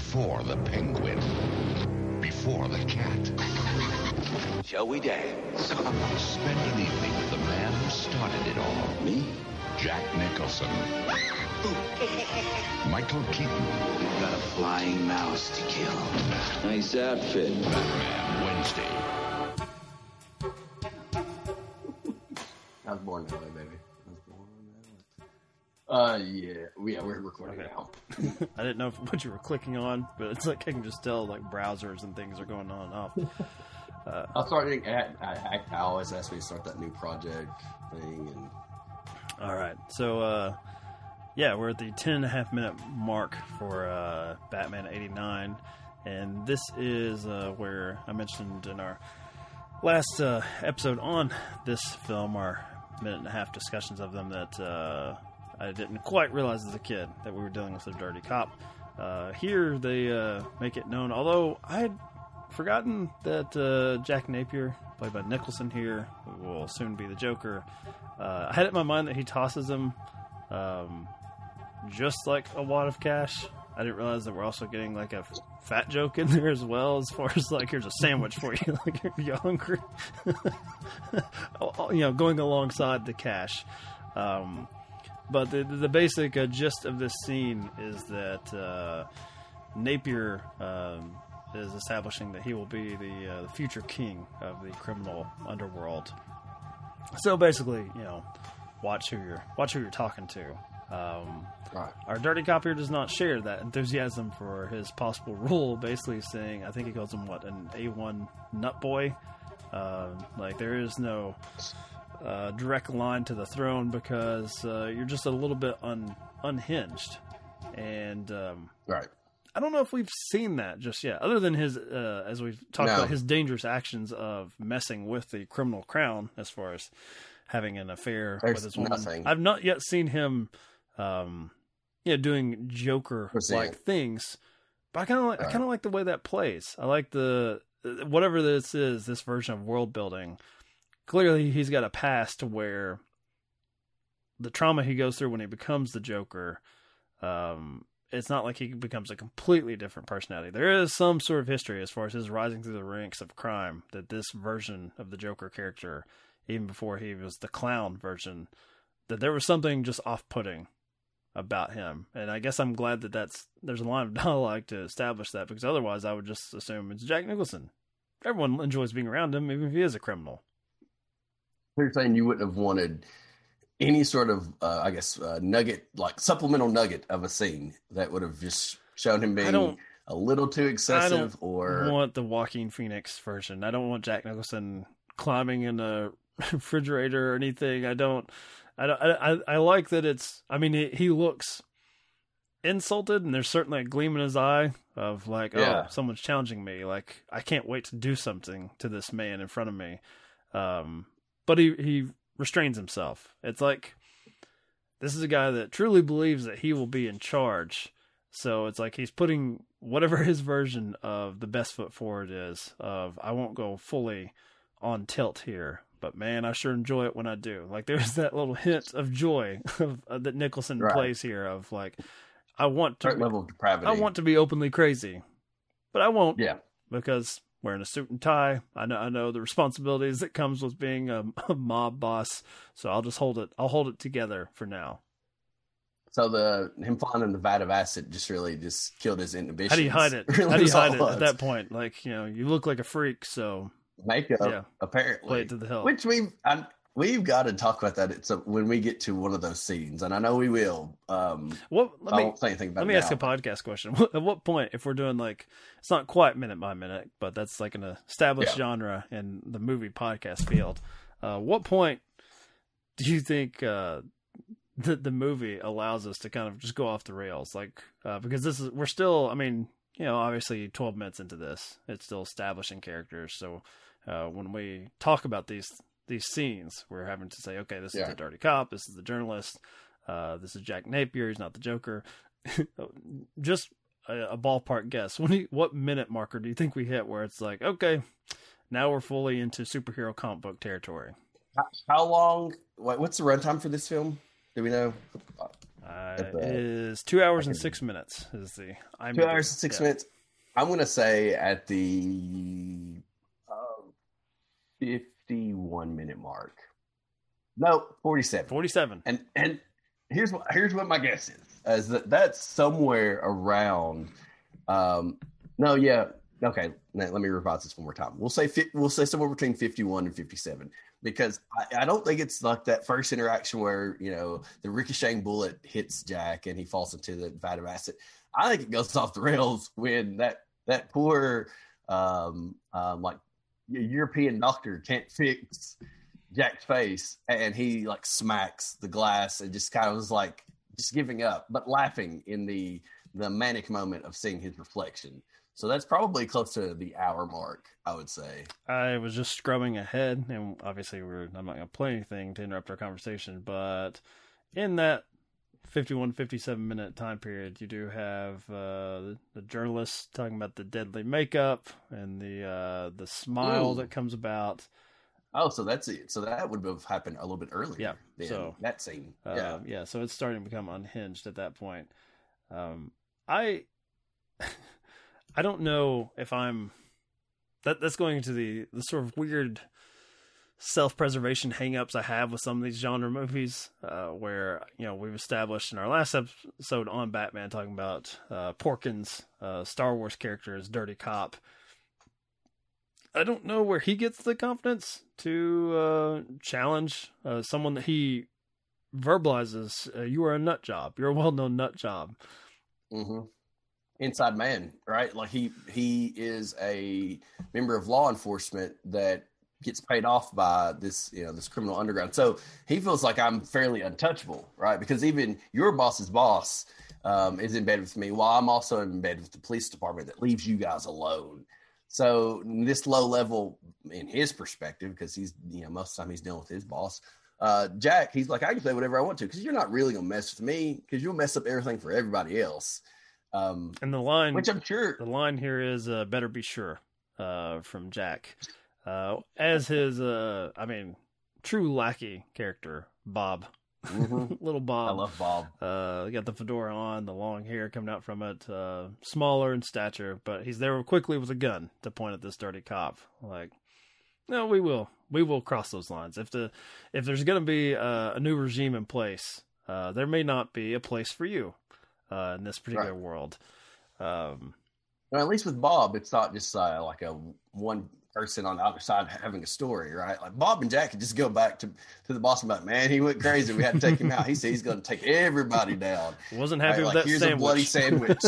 Before the penguin. Before the cat. Shall we dance? Spend an evening with the man who started it all. Me? Jack Nicholson. Michael Keaton. You've got a flying mouse to kill. Nice outfit. Batman Wednesday. Uh, yeah, yeah, we're recording Okay. now. I didn't know what you were clicking on, but it's like I can just tell like browsers and things are going on and off. I'm starting. I, I, I always ask me to start that new project thing, and All right. So, uh, yeah, we're at the 10 and a half minute mark for uh, Batman 89. And this is uh, where I mentioned in our last uh, episode on this film, our minute and a half discussions of them, that uh, I didn't quite realize as a kid that we were dealing with a dirty cop. Uh, here they uh, make it known, although I had forgotten that uh, Jack Napier, played by Nicholson here, will soon be the Joker, uh, I had it in my mind that he tosses him um, just like a wad of cash. I didn't realize that we're also getting like a fat joke in there as well, as far as like here's a sandwich for you, like you're hungry. you know, going alongside the cash. Um, but the the basic uh, gist of this scene is that uh, Napier um, is establishing that he will be the, uh, the future king of the criminal underworld. So basically, you know, watch who you're watch who you're talking to. Um, right. our dirty cop here does not share that enthusiasm for his possible role. Basically, saying I think he calls him what an A one nut boy. Uh, like there is no uh, direct line to the throne because uh, you're just a little bit un- unhinged, and um, right. I don't know if we've seen that just yet, other than his, uh, as we've talked No. about, his dangerous actions of messing with the criminal crown, as far as having an affair There's with his woman. nothing. I've not yet seen him, um, you know, doing Joker like things. But I kind of like, I kind of like the way that plays. I like the whatever this is, this version of world building. Clearly, he's got a past where the trauma he goes through when he becomes the Joker. Um, it's not like he becomes a completely different personality. There is some sort of history as far as his rising through the ranks of crime that this version of the Joker character, even before he was the clown version, that there was something just off-putting about him. And I guess I'm glad that that's there's a line of dialogue to establish that because otherwise I would just assume it's Jack Nicholson. Everyone enjoys being around him, even if he is a criminal. You're saying you wouldn't have wanted any sort of, uh, I guess, uh, nugget, like supplemental nugget of a scene that would have just shown him being a little too excessive, I or want the Joaquin Phoenix version. I don't want Jack Nicholson climbing in a refrigerator or anything. I don't. I don't. I, I, I like that it's. I mean, he, he looks insulted, and there's certainly a gleam in his eye of like, Yeah. oh, someone's challenging me. Like, I can't wait to do something to this man in front of me. Um, but he he restrains himself. It's like this is a guy that truly believes that he will be in charge. So it's like he's putting whatever his version of the best foot forward is of I won't go fully on tilt here, but man, I sure enjoy it when I do. Like there's that little hint of joy of, uh, that Nicholson Right. plays here of like I want to level of depravity. I want to be openly crazy, but I won't yeah, because wearing a suit and tie. I know I know the responsibilities that comes with being a, a mob boss, so I'll just hold it. I'll hold it together for now. So the him falling in the vat of acid just really just killed his inhibitions. How do you hide it? How do you hide it at that point? Like you know, you look like a freak, so Makeup, Yeah. apparently. play it to the hill. Which we've I, we've got to talk about that. It's a, when we get to one of those scenes, and I know we will. Um, What? I Let me won't say anything about. let me ask now. a podcast question. At what point, if we're doing like, it's not quite minute by minute, but that's like an established Yeah. genre in the movie podcast field. Uh, what point do you think uh, the the movie allows us to kind of just go off the rails? Like, uh, because this is we're still, I mean, you know, obviously twelve minutes into this, it's still establishing characters. So uh, when we talk about these these scenes, we're having to say, okay, this is Yeah. the dirty cop, this is the journalist, uh, this is Jack Napier, he's not the Joker. just a, a ballpark guess. When you, what minute marker do you think we hit where it's like, okay, now we're fully into superhero comic book territory? How, long? What, what's the runtime for this film? Do we know? Uh, it is two hours and six minutes. Is the I'm Two hours and six minutes. I'm going to say at the uh, 51 minute mark. No, 47. Forty-seven. And and here's what here's what my guess is: is that that's somewhere around. Um, no, yeah, okay. Let me revise this one more time. We'll say we'll say somewhere between fifty-one and fifty-seven because I, I don't think it's like that first interaction where you know the ricocheting bullet hits Jack and he falls into the vat of acid. I think it goes off the rails when that that poor um, um, like European doctor can't fix Jack's face and he like smacks the glass and just kind of was like just giving up, but laughing in the the manic moment of seeing his reflection. So that's probably close to the hour mark, I would say. I was just scrubbing ahead, and obviously we're I'm not going to play anything to interrupt our conversation, but in that 51, 57 minute time period, you do have uh, the, the journalist talking about the deadly makeup and the uh, the smile Ooh. that comes about. Oh, so that's it. So that would have happened a little bit earlier. Yeah, than so- that scene. Uh, yeah. yeah, so it's starting to become unhinged at that point. Um, I I don't know if I'm that that's going into the the sort of weird self-preservation hangups I have with some of these genre movies, uh, where you know we've established in our last episode on Batman talking about uh, Porkins, uh, Star Wars character as dirty cop. I don't know where he gets the confidence to uh, challenge uh, someone that he verbalizes. Uh, you are a nut job. You're a well-known nut job. hmm Inside man, right? Like he he is a member of law enforcement that gets paid off by this you know this criminal underground. So he feels like I'm fairly untouchable, right? Because even your boss's boss um, is in bed with me, while I'm also in bed with the police department that leaves you guys alone. So this low level, in his perspective, because he's you know most of the time he's dealing with his boss. Uh, Jack, he's like, I can say whatever I want to because you're not really gonna mess with me because you'll mess up everything for everybody else. Um, And the line, which I'm sure. the line here is uh, "Better be sure" uh, from Jack, uh, as his, uh, I mean, true lackey character, Bob, Mhm. little Bob. I love Bob. Uh, got the fedora on, the long hair coming out from it, uh, smaller in stature, but he's there quickly with a gun to point at this dirty cop. Like, no, we will, we will cross those lines. If the, if there's going to be uh, a new regime in place, uh, there may not be a place for you uh, in this particular Right. world. Um, Well, at least with Bob, it's not just uh, like a one person on the other side having a story, right? Like Bob and Jack could just go back to, to the boss and be like, man, he went crazy. We had to take him out. He said he's going to take everybody down. wasn't happy Right, with like, that here's sandwich. a bloody sandwich.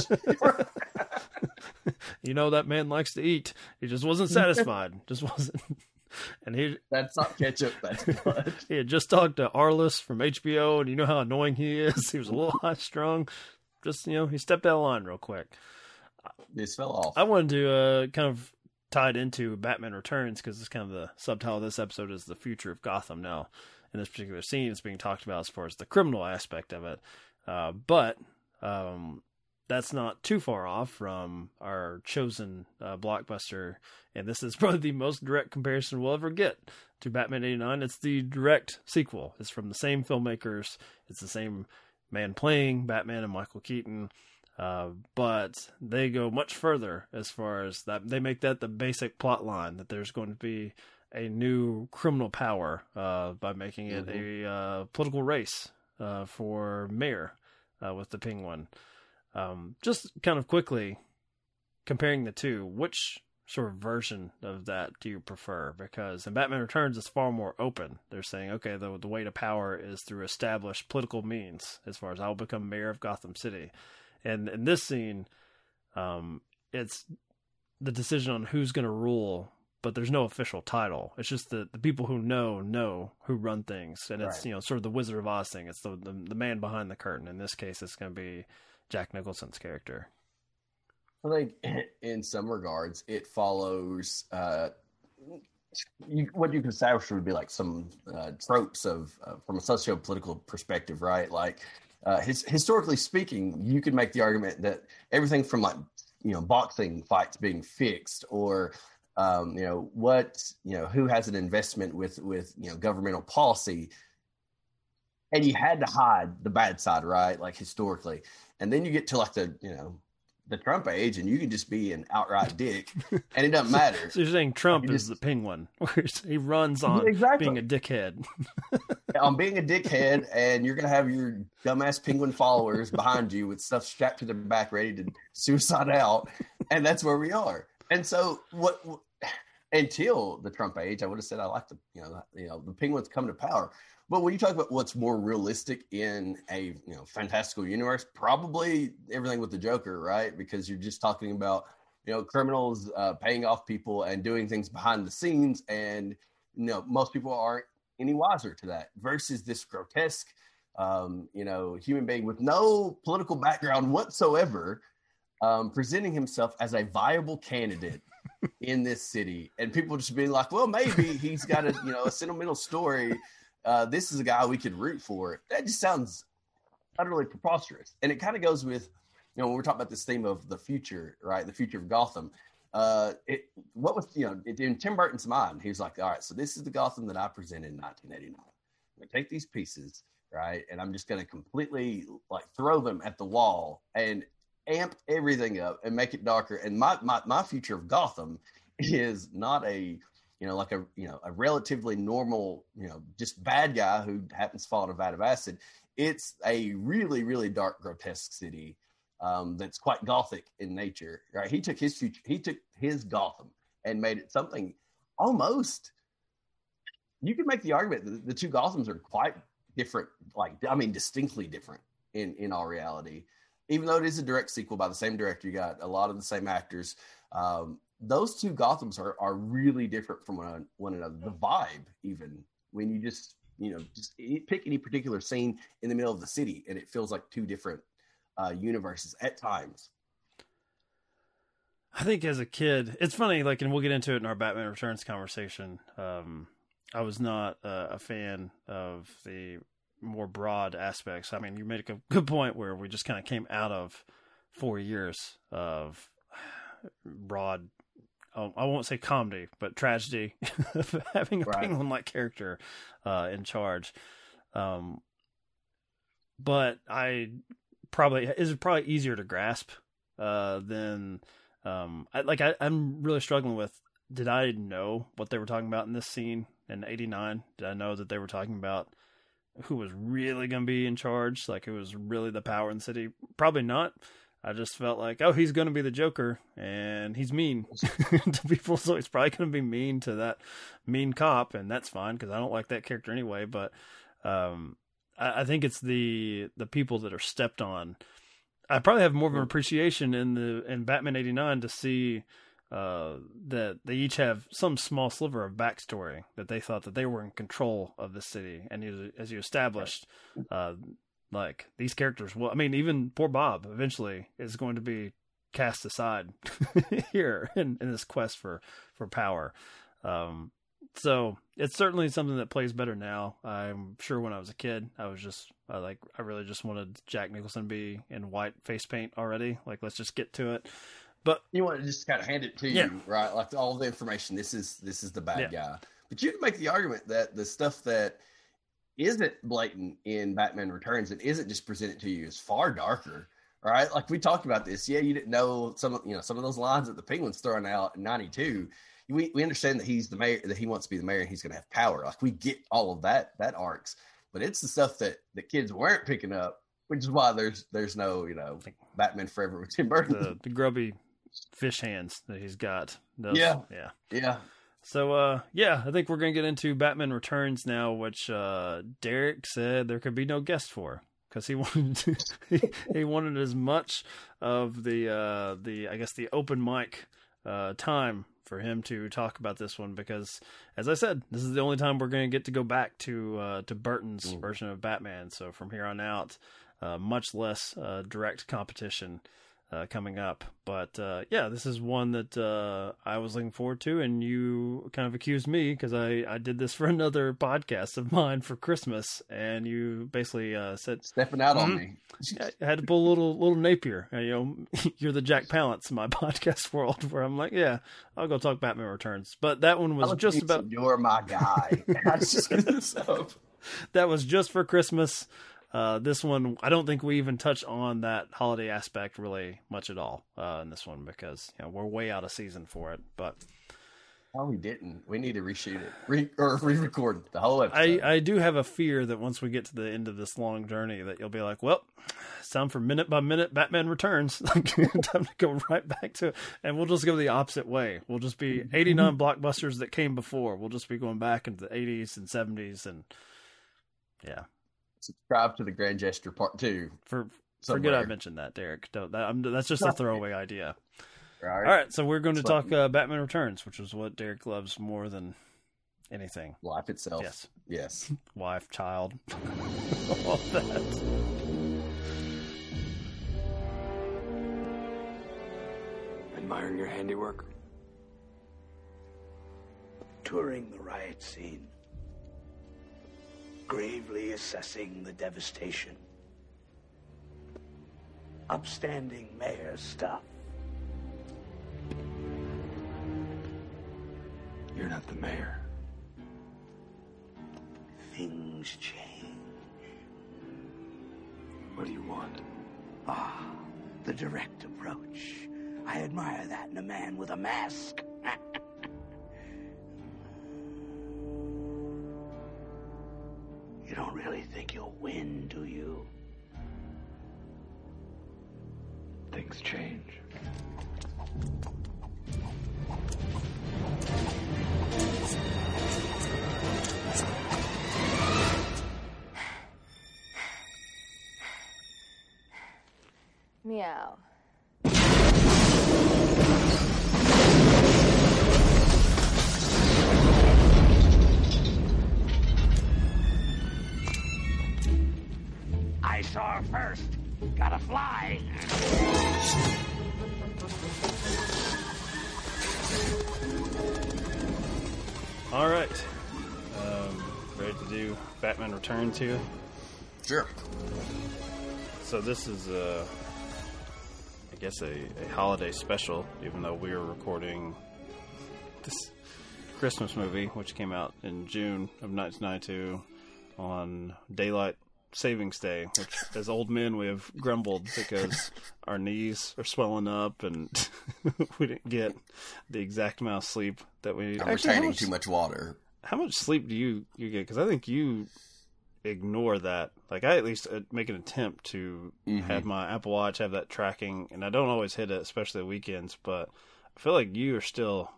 you know that man likes to eat. He just wasn't satisfied. just wasn't. And he that's not ketchup. That's blood. he had just talked to Arliss from HBO, and you know how annoying he is. He was a little high strung. Just you know, he stepped out of line real quick. This fell off. I wanted to uh, kind of tie it into Batman Returns because it's kind of the subtitle of this episode is the future of Gotham now. In this particular scene, it's being talked about as far as the criminal aspect of it, uh, but um, that's not too far off from our chosen uh, blockbuster. And this is probably the most direct comparison we'll ever get to Batman '89. It's the direct sequel. It's from the same filmmakers. It's the same man playing Batman and Michael Keaton. Uh, but they go much further as far as that. They make that the basic plot line that there's going to be a new criminal power uh, by making it a uh, political race uh, for mayor uh, with the Penguin. Um, just kind of quickly comparing the two, which sort of version of that do you prefer? Because in Batman Returns, it's far more open. They're saying, okay, the the way to power is through established political means. As far as I will become mayor of Gotham City, and in this scene, um, it's the decision on who's going to rule, but there's no official title. It's just the the people who know know who run things, and it's Right. you know sort of the Wizard of Oz thing. It's the the, the man behind the curtain. In this case, it's going to be Jack Nicholson's character. I think in some regards it follows uh, you, what you could establish would be like some uh, tropes of uh, from a socio-political perspective, right? Like uh, his, historically speaking, you could make the argument that everything from like you know boxing fights being fixed or um, you know what you know who has an investment with with you know governmental policy and you had to hide the bad side, right? Like historically, and then you get to like the you know the Trump age, and you can just be an outright dick, and it doesn't matter. so you're saying Trump You is just- the penguin, where he runs on Exactly. being a dickhead. on being a dickhead, and you're gonna have your dumbass penguin followers behind you with stuff strapped to their back, ready to suicide out, and that's where we are. And so, what until the Trump age, I would have said I like the you know you know the penguins come to power. But when you talk about what's more realistic in a you know fantastical universe, probably everything with the Joker, right? Because you're just talking about you know criminals uh, paying off people and doing things behind the scenes, and you know most people aren't any wiser to that versus this grotesque um, you know human being with no political background whatsoever um, presenting himself as a viable candidate in this city and people just being like well maybe he's got a you know a sentimental story uh, this is a guy we could root for. That just sounds utterly preposterous. And it kind of goes with you know when we're talking about this theme of the future right? The future of gotham. Uh, it what was you know it, in Tim Burton's mind, he was like, all right, so this is the Gotham that I presented in 1989. I'm gonna take these pieces, right, and I'm just gonna completely like throw them at the wall and amp everything up and make it darker. And my my my future of Gotham is not a you know like a you know a relatively normal you know just bad guy who happens to fall in a vat of acid. It's a really really dark grotesque city um, that's quite gothic in nature. Right? He took his future, he took his Gotham and made it something almost. You could make the argument that the two Gothams are quite different. Like I mean, distinctly different in in all reality. Even though it is a direct sequel by the same director, you got a lot of the same actors. Um, those two Gothams are are really different from one, one another. The vibe, even when you just you know just pick any particular scene in the middle of the city, and it feels like two different uh, universes at times. I think as a kid, it's funny. Like, and we'll get into it in our Batman Returns conversation. Um, I was not uh, a fan of the more broad aspects. I mean, you made a good point where we just kind of came out of four years of broad. Oh, I won't say comedy, but tragedy of having a Right. penguin-like character uh, in charge. Um, but I probably is probably easier to grasp uh, than um, I, like I, I'm really struggling with. Did I know what they were talking about in this scene in '89? Did I know that they were talking about who was really going to be in charge? Like who was really the power in the city? Probably not. I just felt like, oh, he's going to be the Joker, and he's mean to people, so he's probably going to be mean to that mean cop, and that's fine because I don't like that character anyway. But um, I, I think it's the the people that are stepped on. I probably have more of an appreciation in the in Batman '89 to see uh, that they each have some small sliver of backstory that they thought that they were in control of the city, and as you established, uh, like these characters. Well, I mean, even poor Bob eventually is going to be cast aside here in, in this quest for for power. Um, so it's certainly something that plays better now. I'm sure when I was a kid, I was just I like I really just wanted Jack Nicholson to be in white face paint already. Like let's just get to it. But You want to just kind of hand it to Yeah. you, right? Like all the information. This is this is the bad Yeah. guy. But you can make the argument that the stuff that isn't blatant in Batman Returns and isn't just presented to you is far darker. Right? Like we talked about this. Yeah, you didn't know some of you know some of those lines that the Penguin's throwing out in '92. We we understand that he's the mayor, that he wants to be the mayor, and he's going to have power. Like we get all of that that arcs, but it's the stuff that the kids weren't picking up, which is why there's there's no you know Batman Forever with Tim Burton. the, the grubby fish hands that he's got. Those- Yeah. yeah. yeah, So uh yeah, I think we're gonna get into Batman Returns now, which uh Derek said there could be no guest for because he wanted to, he, he wanted as much of the uh the I guess the open mic uh time for him to talk about this one because as I said, this is the only time we're gonna get to go back to uh to Burton's Mm. version of Batman. So from here on out, uh much less uh direct competition uh, coming up. But uh, yeah, this is one that uh, I was looking forward to, and you kind of accused me because I, I did this for another podcast of mine for Christmas, and you basically uh, said stepping out on Mhm. me. I had to pull a little little Napier. Uh, you know, you're the Jack Palance in my podcast world, where I'm like, yeah, I'll go talk Batman Returns. But that one was just about You're my guy. I just messed this up. that was just for Christmas. Uh, this one, I don't think we even touch on that holiday aspect really much at all uh, in this one because you know we're way out of season for it. But Oh, we didn't. We need to reshoot it, re- or re-record the whole episode. I, I do have a fear that once we get to the end of this long journey, that you'll be like, "Well, it's time for minute by minute Batman Returns. time to go right back to it, and we'll just go the opposite way. We'll just be 89 blockbusters that came before. We'll just be going back into the 80s and 70s, and yeah. Subscribe to the Grand Gesture Part Two. For somewhere. forget I mentioned that, Derek. Don't, that, I'm, that's just a throwaway idea. All right. All right, so we're going to That's talk uh, Batman Returns, which is what Derek loves more than anything. Life itself. Yes, Yes. wife, child, all that. Admiring your handiwork? Touring the riot scene. Gravely assessing the devastation. Upstanding mayor stuff. You're not the mayor. Things change. What do you want? Ah, the direct approach. I admire that in a man with a mask. you don't really think you'll win, do you? Things change. Meow. I saw her first. Gotta fly. All right, um, ready to do Batman Returns here. Sure. So this is, uh, I guess, a, a holiday special. Even though we are recording this Christmas movie, which came out in June of 1992 on daylight savings day, which as old men we have grumbled because our knees are swelling up and we didn't get the exact amount of sleep that we. Need. I'm Actually, retaining much- too much water. how much sleep do you you get? Because I think you ignore that. Like I at least uh, make an attempt to Mhm. have my Apple Watch have that tracking, and I don't always hit it, especially the weekends. But I feel like you are still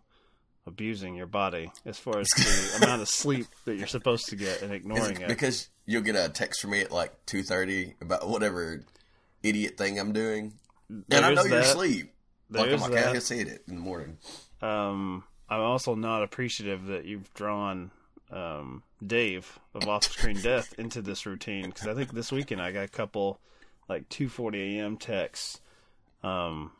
abusing your body as far as the amount of sleep that you're supposed to get and ignoring it it. because you'll get a text from me at like two thirty about whatever idiot thing I'm doing, and I know you're asleep. Like I'm like, I can see it in the morning. Um, I'm also not appreciative that you've drawn um, Dave of Off Screen Death into this routine because I think this weekend I got a couple like 2:40 a.m. texts. Um,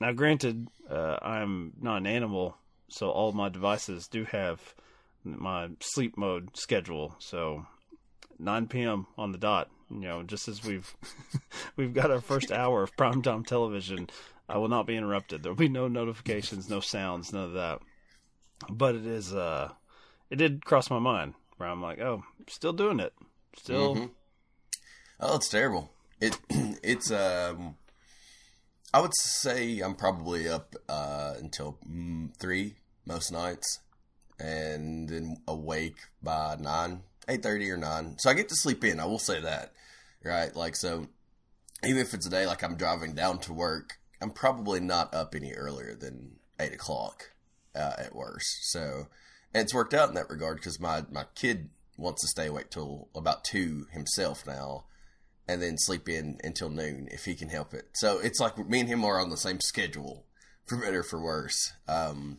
now, granted, uh, I'm not an animal, so all my devices do have my sleep mode schedule. So 9 p.m. on the dot. You know, just as we've we've got our first hour of primetime television, I will not be interrupted. There will be no notifications, no sounds, none of that. But it is uh it did cross my mind where I'm like, oh, still doing it. Still Mhm. Oh, it's terrible. It it's um. I would say I'm probably up uh, until mm, three most nights, and then awake by nine, eight thirty or nine. So I get to sleep in. I will say that, right? Like so, even if it's a day like I'm driving down to work, I'm probably not up any earlier than eight o'clock uh, at worst. So, it's worked out in that regard because my my kid wants to stay awake till about two himself now, and then sleep in until noon if he can help it. So it's like me and him are on the same schedule, for better or for worse. Um,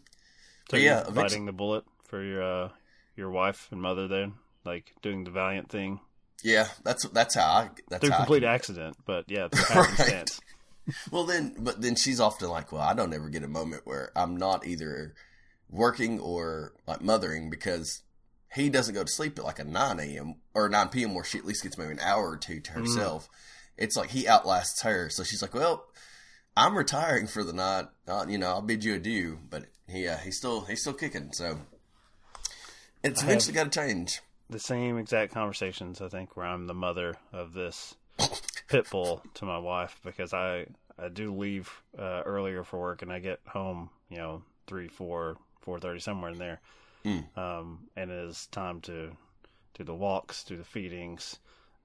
so yeah, biting the bullet for your uh your wife and mother there, like doing the valiant thing yeah, that's that's how I that's through how I complete can- accident, but yeah, through Right. Well, then, but then she's often like, "Well, I don't ever get a moment where I'm not either working or like mothering because he doesn't go to sleep at like a nine a.m. or nine p.m. where she at least gets maybe an hour or two to herself. It's like he outlasts her, so she's like, "Well, I'm retiring for the night. Uh, you know, I'll bid you adieu." But he, uh, he's still he's still kicking, so it's I eventually got to change. the same exact conversations. I think where I'm the mother of this pit bull to my wife because I I do leave uh, earlier for work and I get home you know three four four thirty somewhere in there, Mm. um, and it is time to do the walks, do the feedings.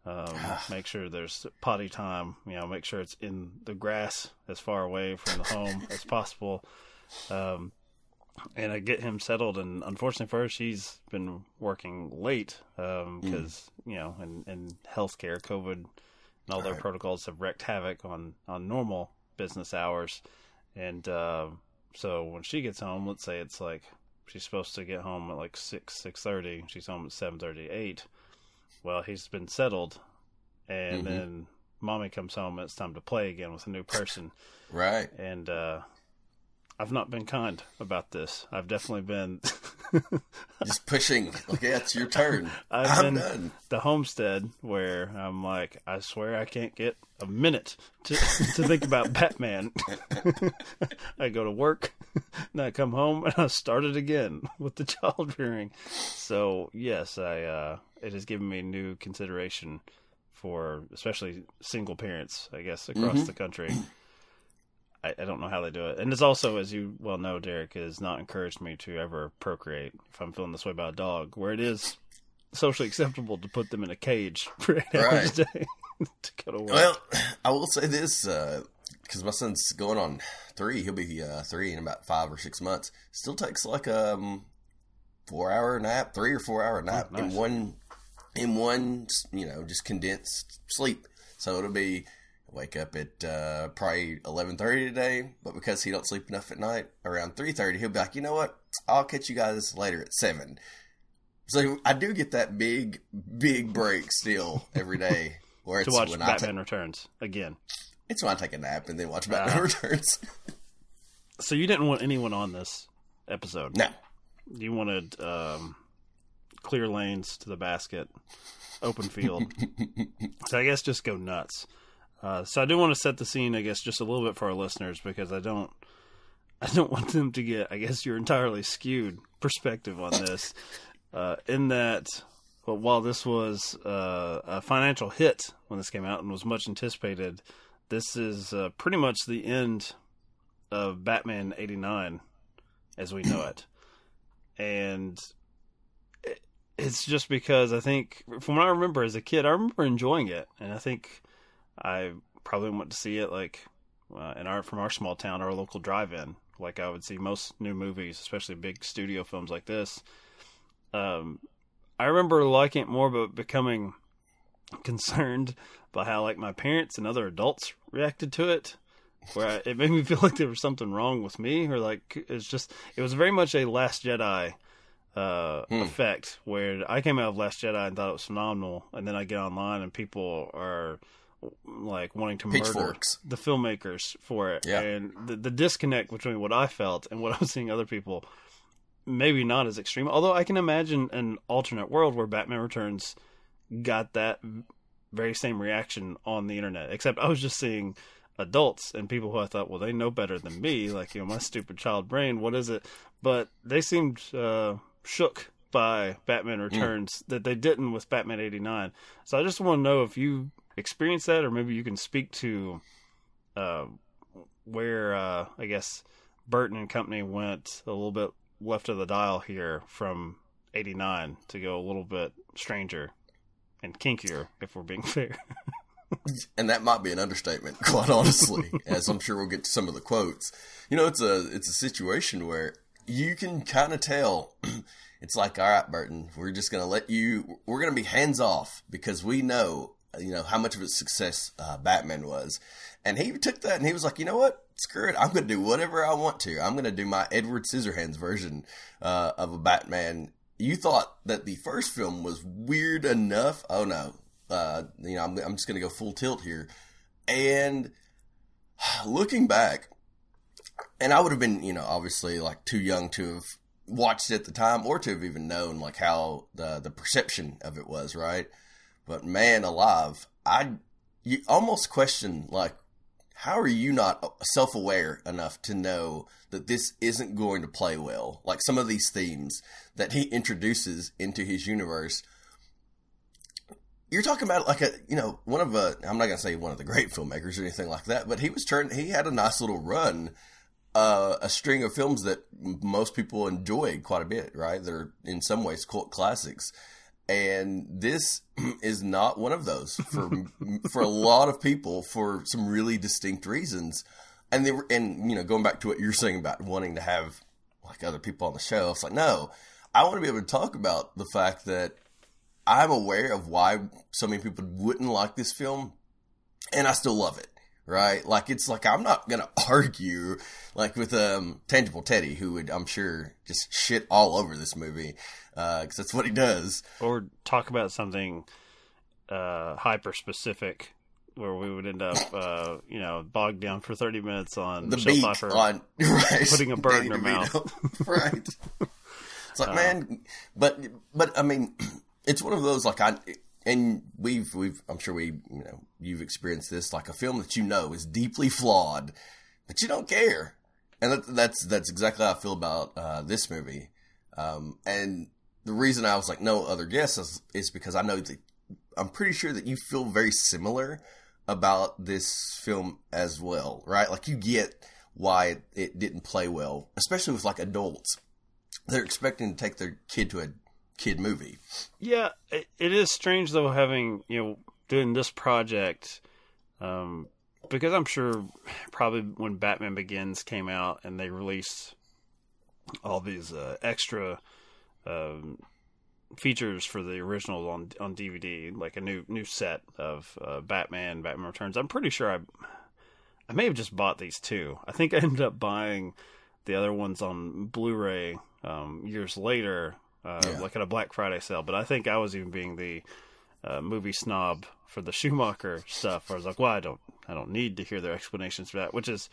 Um, make sure there's potty time. You know, make sure it's in the grass as far away from the home as possible. Um, and I get him settled. And unfortunately for her, she's been working late because you know, in in healthcare, COVID and all their Right. protocols have wreaked havoc on on normal business hours. And uh, so when she gets home, let's say it's like she's supposed to get home at like six six thirty. She's home at seven thirty eight. Well, he's been settled, and Mhm. then mommy comes home. and It's time to play again with a new person Right. and uh, I've not been kind about this. I've definitely been Just pushing. Like, yeah, it's your turn. I've I'm been done. the homestead where I'm like, I swear I can't get a minute to to think about Batman. I go to work, and I come home, and I start it again with the child rearing. So yes, I uh, it has given me new consideration for especially single parents, I guess, across Mhm. the country. I, I don't know how they do it, and it's also, as you well know, Derek has not encouraged me to ever procreate. If I'm feeling this way about a dog, where it is socially acceptable to put them in a cage for eight hours a day to go to work. Well, I will say this because my son's going on three. He'll be uh, three in about five or six months. Still takes like a um, four hour nap, three or four hour nap Oh, nice. in one in one. You know, just condensed sleep. So it'll be wake up at uh, probably eleven thirty today. But because he don't sleep enough at night, around three thirty, he'll be like, you know what? I'll catch you guys later at seven. So I do get that big, big break still every day. Where to it's watch when I ta- Batman Returns again. it's when I take a nap and then watch Batman Ah. Returns. So you didn't want anyone on this episode. no. You wanted um, clear lanes to the basket, open field. so I guess just go nuts. Uh, so I do want to set the scene, I guess, just a little bit for our listeners because I don't, I don't want them to get, I guess, your entirely skewed perspective on this. Uh, in that, well, while this was uh, a financial hit when this came out and was much anticipated, this is uh, pretty much the end of Batman '89 as we know it, and it- it's just because I think from what I remember as a kid, I remember enjoying it, and I think I probably went to see it like uh, in our from our small town, our local drive-in, like I would see most new movies, especially big studio films like this. Um, I remember liking it more, but becoming concerned by how like my parents and other adults reacted to it where I, it made me feel like there was something wrong with me or like it's just it was very much a last jedi uh Hmm. effect where i came out of last jedi and thought it was phenomenal and then i get online and people are like wanting to murder the filmmakers for it. Yeah. and the, the disconnect between what i felt and what i was seeing other people maybe not as extreme. Although i can imagine an alternate world where batman returns got that very same reaction on the internet except i was just seeing adults and people who i thought well they know better than me. Like you know my stupid child brain what is it? But they seemed uh shook by batman returns that they didn't with batman 89 so i just want to know if you experienced that or maybe you can speak to uh where uh i guess burton and company went a little bit left of the dial here from 89 to go a little bit stranger and kinkier if we're being fair and that might be an understatement, quite honestly, as I'm sure we'll get to some of the quotes. You know, it's a it's a situation where you can kind of tell. It's like, all right, Burton, we're just going to let you. We're going to be hands off because we know, you know, how much of a success uh, Batman was, and he took that and he was like, you know what, screw it, I'm going to do whatever I want to. I'm going to do my Edward Scissorhands version uh, of a Batman. You thought that the first film was weird enough. Oh no, uh, you know, I'm, I'm just going to go full tilt here. And looking back, and I would have been, you know, obviously like too young to have watched it at the time or to have even known like how the the perception of it was, right? But man alive, I you almost question like how are you not self-aware enough to know that this isn't going to play well? Like some of these themes that he introduces into his universe you're talking about like a you know one of a I'm not gonna say one of the great filmmakers or anything like that, but he was turned he had a nice little run, uh, a string of films that most people enjoyed quite a bit, right? They're in some ways cult classics, and this is not one of those for for a lot of people for some really distinct reasons, and they were and you know going back to what you're saying about wanting to have like other people on the show, it's like no, I want to be able to talk about the fact that I'm aware of why so many people wouldn't like this film, and I still love it. Right? Like it's like I'm not gonna argue like with um tangible Teddy, who would I'm sure just shit all over this movie because uh, that's what he does. Or talk about something uh, hyper specific where we would end up, uh, you know, bogged down for 30 minutes on the Pfeiffer on right, putting a bird in her mouth. Right. It's like, man, but but I mean, it's one of those like I and we've we've I'm sure we you know you've experienced this like a film that you know is deeply flawed, but you don't care, and that, that's that's exactly how I feel about uh, this movie. Um, and the reason I was like no other guess is, is because I know that I'm pretty sure that you feel very similar about this film as well, right? Like you get why it, it didn't play well, especially with like adults. They're expecting to take their kid to a kid movie. Yeah, it, it is strange though having you know doing this project, um, because I'm sure probably when Batman Begins came out and they released all these uh, extra um, features for the original on on DVD, like a new new set of uh, Batman, Batman Returns. I'm pretty sure I I may have just bought these two. I think I ended up buying the other ones on Blu-ray um, years later, uh, Yeah. like at a Black Friday sale. But I think I was even being the uh, movie snob for the Schumacher stuff. I was like, well, I don't, I don't need to hear their explanations for that. Which is,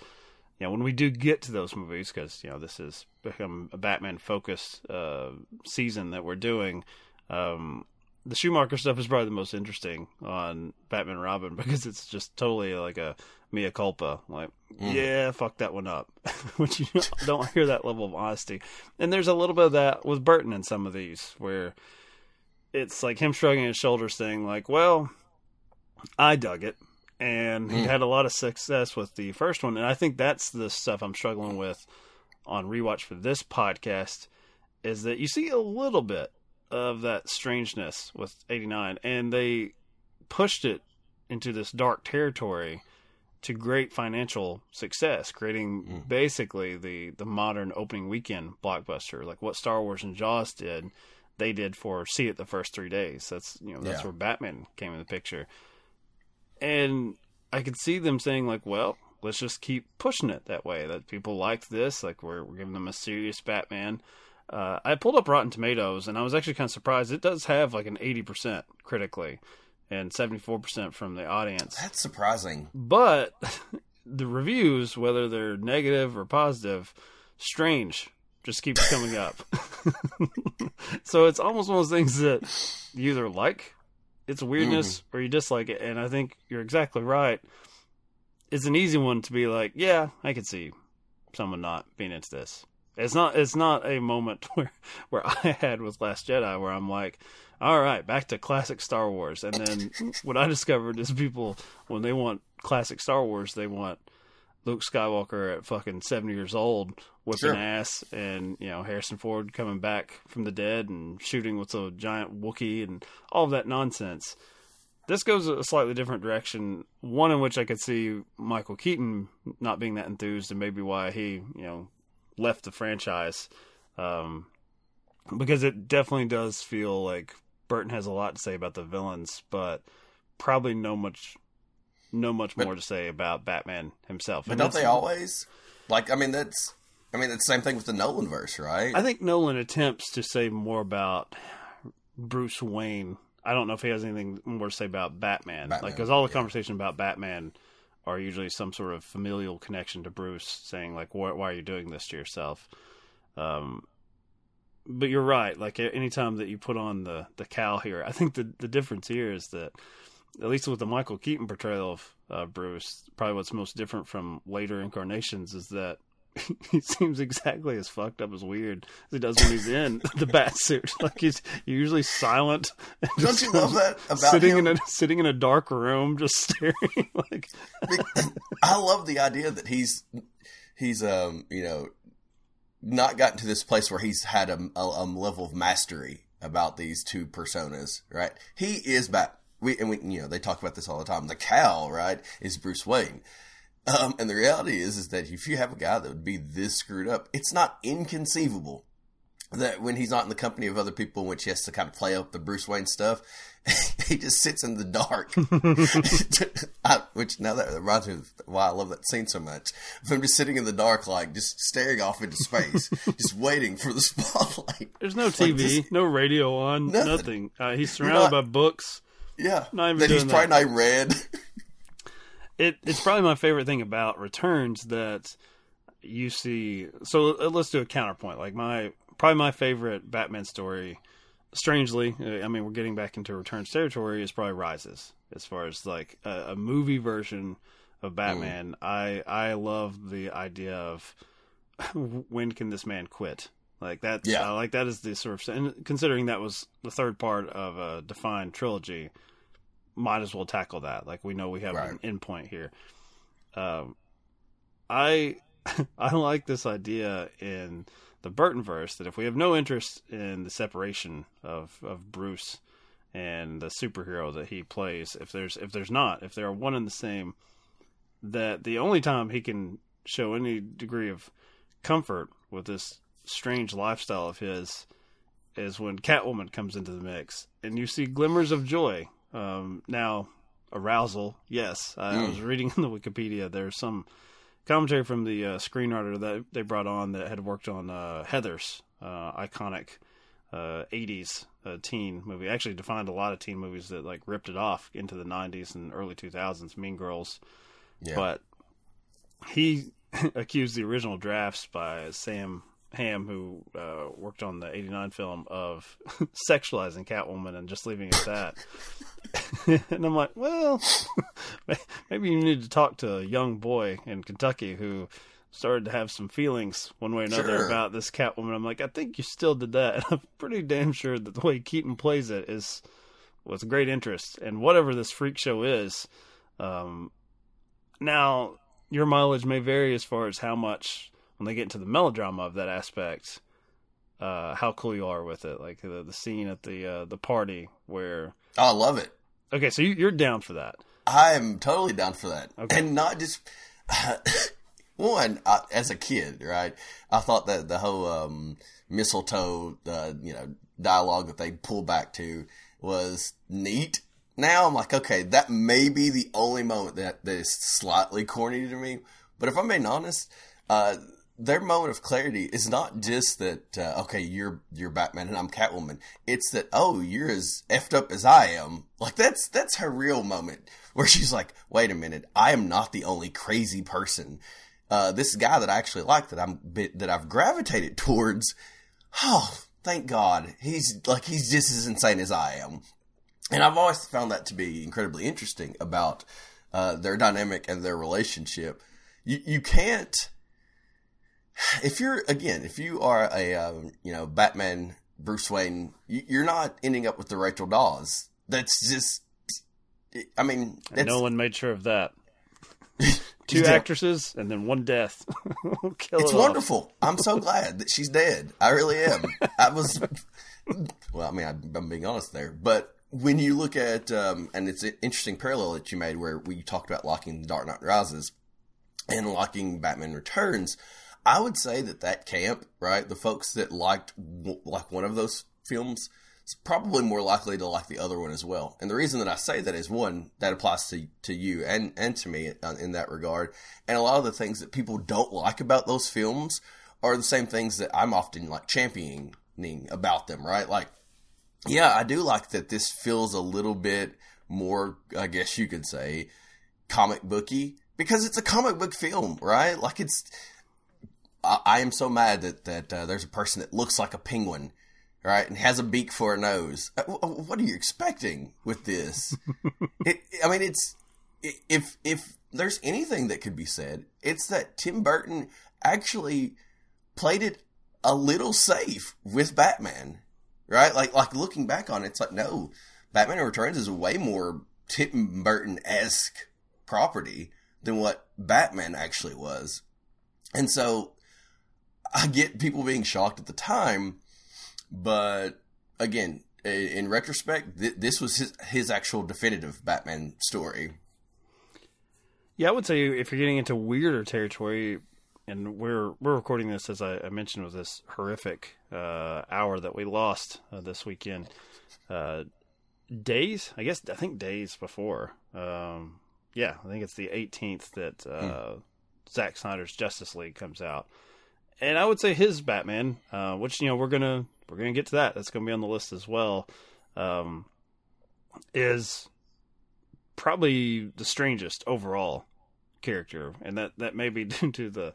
you know, when we do get to those movies, because you know this has become a Batman focused uh, season that we're doing. Um, the Schumacher stuff is probably the most interesting on Batman Robin because it's just totally like a mea culpa. Like, mm. yeah, fuck that one up. Which you don't hear that level of honesty. And there's a little bit of that with Burton in some of these where it's like him shrugging his shoulders saying like, well, I dug it. And he mm. had a lot of success with the first one. And I think that's the stuff I'm struggling with on rewatch for this podcast is that you see a little bit of that strangeness with 89 and they pushed it into this dark territory to great financial success creating hmm. basically the the modern opening weekend blockbuster. Like what Star Wars and Jaws did they did for see it the first 3 days. That's you know that's Yeah. where Batman came in the picture. And I could see them saying like well let's just keep pushing it that way that people liked this like we're, we're giving them a serious Batman uh, I pulled up Rotten Tomatoes, and I was actually kind of surprised. It does have like an 80% critically and 74% from the audience. That's surprising. But the reviews, whether they're negative or positive, strange, just keeps coming up. so it's almost one of those things that you either like its weirdness or you dislike it. And I think you're exactly right. It's an easy one to be like, yeah, I could see someone not being into this. It's not. It's not a moment where where I had with Last Jedi where I'm like, all right, back to classic Star Wars. And then what I discovered is people when they want classic Star Wars, they want Luke Skywalker at fucking seventy years old whipping Sure. ass, and you know Harrison Ford coming back from the dead and shooting with a giant Wookiee and all of that nonsense. This goes a slightly different direction. One in which I could see Michael Keaton not being that enthused, and maybe why he, you know, left the franchise. Um, because it definitely does feel like Burton has a lot to say about the villains, but probably no much, no much But- more to say about Batman himself. But And don't they always? Like, I mean, that's. I mean, it's the same thing with the Nolan verse, right? I think Nolan attempts to say more about Bruce Wayne. I don't know if he has anything more to say about Batman. Batman, like, because all the yeah. conversation about Batman are usually some sort of familial connection to Bruce, saying like, "Why, why are you doing this to yourself?" Um, but you're right. Like, anytime that you put on the the cowl here, I think the the difference here is that at least with the Michael Keaton portrayal of uh, Bruce, probably what's most different from later incarnations is that he seems exactly as fucked up as weird as he does when he's in the bat suit. Like he's usually silent. Don't you love that about sitting him? in a sitting in a dark room, just staring. like I love the idea that he's he's um you know not gotten to this place where he's had a, a, a level of mastery about these two personas, right? He is Bat. We and we you know they talk about this all the time. The cowl, right, is Bruce Wayne. Um, and the reality is, is that if you have a guy that would be this screwed up, it's not inconceivable that when he's not in the company of other people, which he has to kind of play up the Bruce Wayne stuff, he just sits in the dark. I, which now that reminds me of why I love that scene so much. Of him just sitting in the dark, like just staring off into space, just waiting for the spotlight. there's no Like, TV, no radio on, Nothing. nothing. Uh, he's surrounded not- by books. yeah, Not even that he's probably that. not read. It it's probably my favorite thing about returns that you see so uh, let's do a counterpoint like my probably my favorite batman story strangely uh, i mean we're getting back into returns territory is probably rises as far as like a, a movie version of batman. I i love the idea of when can this man quit? Like that Yeah. uh, like that is the sort of and considering that was the third part of a defined trilogy might as well tackle that. Like we know we have Right. an endpoint here. Um, I I like this idea in the Burton verse that if we have no interest in the separation of of Bruce and the superhero that he plays, if there's if there's not, if they're one and the same, that the only time he can show any degree of comfort with this strange lifestyle of his is when Catwoman comes into the mix, and you see glimmers of joy. Um, now, arousal, yes. I, I was reading in the Wikipedia. There's some commentary from the uh, screenwriter that they brought on that had worked on uh, Heathers uh, iconic uh, 80s uh, teen movie. Actually, defined a lot of teen movies that like ripped it off into the 90s and early 2000s. Mean Girls, Yeah. but he accused the original drafts by Sam Hamm, who uh, worked on the '89 film, of sexualizing Catwoman and just leaving it at that. and I'm like, well, maybe you need to talk to a young boy in Kentucky who started to have some feelings one way or another Sure. about this Catwoman. I'm like, I think you still did that. And I'm pretty damn sure that the way Keaton plays it is with great interest. And whatever this freak show is, um, now your mileage may vary as far as how much when they get into the melodrama of that aspect, uh, how cool you are with it. Like the, the scene at the uh, the party where Oh, I love it. okay, so you, you're down for that. I am totally down for that. Okay. And not just one I, as a kid, right? I thought that the whole um, mistletoe, uh, you know, dialogue that they pull back to was neat. Now I'm like, okay, that may be the only moment that, that is slightly corny to me. But if I'm being honest, uh, their moment of clarity is not just that uh, okay you're you're Batman and I'm Catwoman. It's that oh you're as effed up as I am. Like that's that's her real moment where she's like, wait a minute, I am not the only crazy person. Uh, this guy that I actually like that I'm that I've gravitated towards. Oh, thank God, he's like he's just as insane as I am. And I've always found that to be incredibly interesting about uh, their dynamic and their relationship. You you can't if you're again if you are a um, you know Batman Bruce Wayne, you, you're not ending up with the Rachel Dawes. That's just I mean no one made sure of that. Two actresses and then one death. It's it wonderful. I'm so glad that she's dead. I really am. I was well, I mean I'm being honest there, but when you look at um, and it's an interesting parallel that you made where we talked about locking The Dark Knight Rises and locking Batman Returns, I would say that that camp, right, the folks that liked like one of those films, is probably more likely to like the other one as well. And the reason that I say that is one that applies to to you and and to me uh, in that regard. And a lot of the things that people don't like about those films are the same things that I'm often like championing about them, right? Like yeah, I do like that this feels a little bit more, I guess you could say, comic booky because it's a comic book film, right? Like it's. I, I am so mad that that uh, there's a person that looks like a penguin, right, and has a beak for a nose. Uh, What are you expecting with this? it, I mean, it's if if there's anything that could be said, it's that Tim Burton actually played it a little safe with Batman, right? Like like looking back on it, it's like no, Batman Returns is a way more Tim Burton esque property than what Batman actually was, and so I get people being shocked at the time, but again, in retrospect, th- this was his his actual definitive Batman story. Yeah, I would say if you're getting into weirder territory, and we're we're recording this as I, I mentioned with this horrific uh, hour that we lost uh, this weekend. Uh, days, I guess I think days before. Um, yeah, I think it's the 18th that mm. Zack Snyder's Justice League comes out, and I would say his Batman, uh, which you know we're gonna we're gonna get to that. That's gonna be on the list as well. Um, is probably the strangest overall character, and that that may be due to the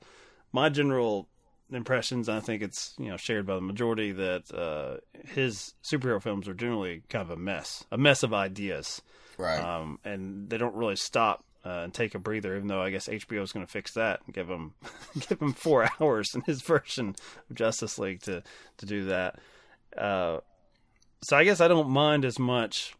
my general impressions. I think it's you know shared by the majority that uh, his superhero films are generally kind of a mess, a mess of ideas, right? Um, and they don't really stop uh, and take a breather. Even though I guess HBO is going to fix that and give him give him four hours in his version of Justice League to to do that. Uh, so I guess I don't mind as much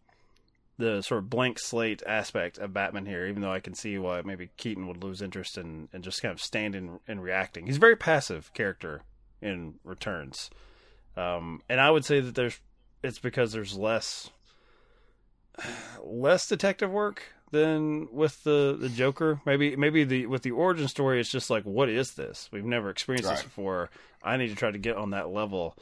the sort of blank slate aspect of Batman here, even though I can see why maybe Keaton would lose interest in, in just kind of standing and reacting. He's a very passive character in Returns. Um, and I would say that there's it's because there's less less detective work than with the the Joker. Maybe maybe the with the origin story it's just like what is this? We've never experienced right. this before. I need to try to get on that level.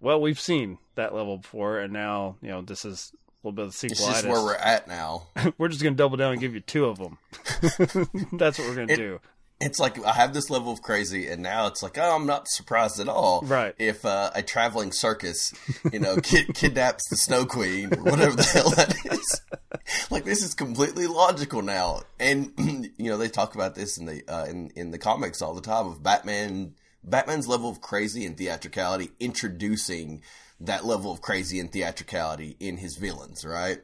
Well, we've seen that level before and now, you know, this is a little bit of sequelitis. It's just where we're at now. we're just going to double down and give you two of them. That's what we're going to do. It's like I have this level of crazy, and now it's like, oh, I'm not surprised at all. Right. If uh, a traveling circus, you know, kid- kidnaps the Snow Queen, or whatever the hell that is. like this is completely logical now, and you know they talk about this in the uh, in in the comics all the time of Batman. Batman's level of crazy and theatricality introducing that level of crazy and theatricality in his villains, right?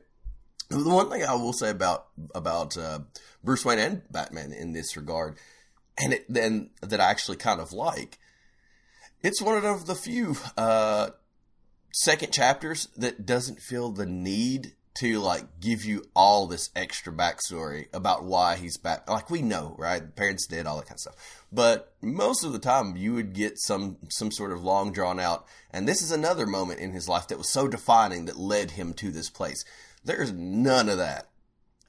The one thing I will say about about uh, Bruce Wayne and Batman in this regard, and then that I actually kind of like, it's one of the few uh, second chapters that doesn't feel the need to like give you all this extra backstory about why he's back. Like we know, right? parents did all that kind of stuff. But most of the time, you would get some some sort of long drawn out. And this is another moment in his life that was so defining that led him to this place. There's none of that,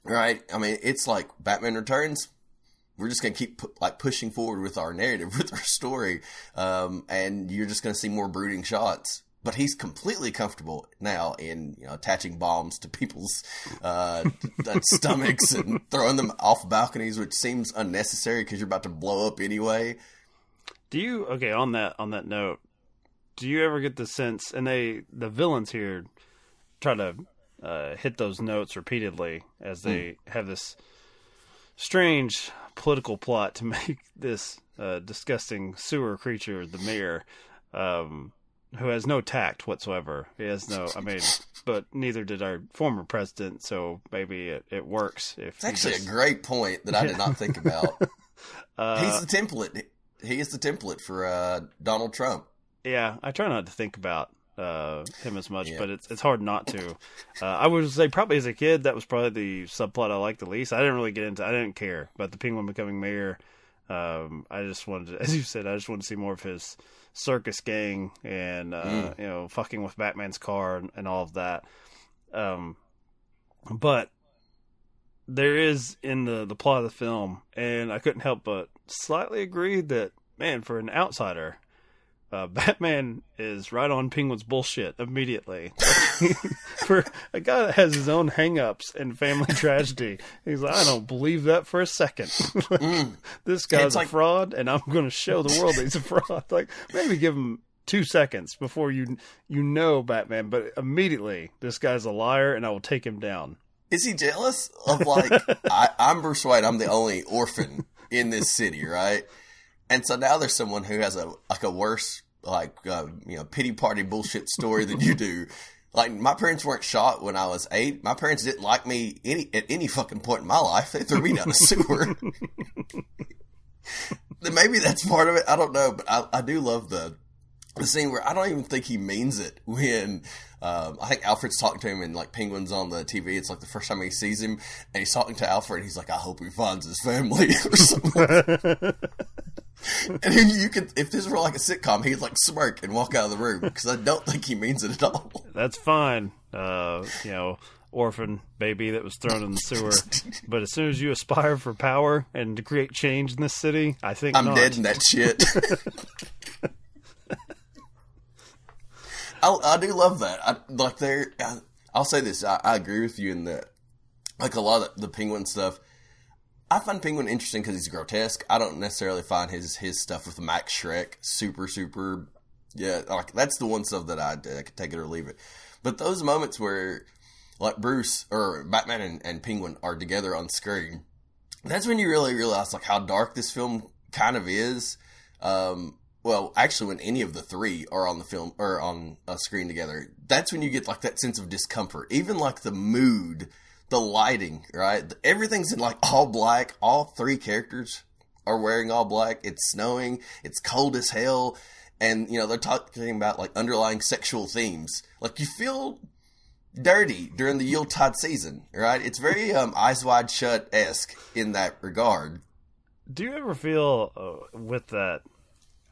right? I mean, it's like Batman Returns. We're just gonna keep like pushing forward with our narrative, with our story, um, and you're just gonna see more brooding shots but he's completely comfortable now in you know attaching bombs to people's uh, stomachs and throwing them off balconies, which seems unnecessary because you're about to blow up anyway. Do you okay on that on that note? Do you ever get the sense, and they the villains here try to uh, hit those notes repeatedly as they mm. have this strange political plot to make this uh, disgusting sewer creature the mayor. Um, who has no tact whatsoever. He has no, I mean, but neither did our former president. So maybe it, it works. If it's actually just... a great point that I did not think about. uh, He's the template. He is the template for uh, Donald Trump. Yeah, I try not to think about uh, him as much, yeah. but it's it's hard not to. Uh, I would say probably as a kid that was probably the subplot I liked the least. I didn't really get into. I didn't care about the Penguin becoming mayor. Um, I just wanted, to, as you said, I just wanted to see more of his circus gang and uh, mm. you know fucking with Batman's car and, and all of that. Um, but there is in the the plot of the film, and I couldn't help but slightly agree that man, for an outsider, uh, Batman is right on Penguin's bullshit immediately. for a guy that has his own hangups and family tragedy, he's like, I don't believe that for a second. mm. This guy's a fraud, and I'm going to show the world that he's a fraud. Like maybe give him two seconds before you you know Batman, but immediately this guy's a liar, and I will take him down. Is he jealous of like I, I'm Bruce Wayne? I'm the only orphan in this city, right? And so now there's someone who has a like a worse like uh, you know pity party bullshit story than you do. Like my parents weren't shot when I was eight. My parents didn't like me any at any fucking point in my life. They threw me down the sewer. maybe that's part of it. I don't know, but I, I do love the the scene where I don't even think he means it when um, I think Alfred's talking to him and like Penguin's on the TV. It's like the first time he sees him and he's talking to Alfred. And he's like, "I hope he finds his family" or something. and then you could, if this were like a sitcom, he'd like smirk and walk out of the room because I don't think he means it at all. That's fine. Uh, you know, orphan baby that was thrown in the sewer. but as soon as you aspire for power and to create change in this city, I think I'm not. dead in that shit. I, I do love that. I, like there, I, I'll say this. I, I agree with you in that. Like a lot of the penguin stuff, I find Penguin interesting because he's grotesque. I don't necessarily find his his stuff with Max Shreck super super. Yeah, like that's the one stuff that I, I could take it or leave it. But those moments where like Bruce or Batman and, and Penguin are together on screen, that's when you really realize like how dark this film kind of is. Um, well, actually, when any of the three are on the film or on a screen together, that's when you get like that sense of discomfort. Even like the mood, the lighting, right? Everything's in like all black. All three characters are wearing all black. It's snowing. It's cold as hell. And, you know, they're talking about like underlying sexual themes. Like you feel dirty during the Yuletide season, right? It's very um, eyes wide shut esque in that regard. Do you ever feel uh, with that?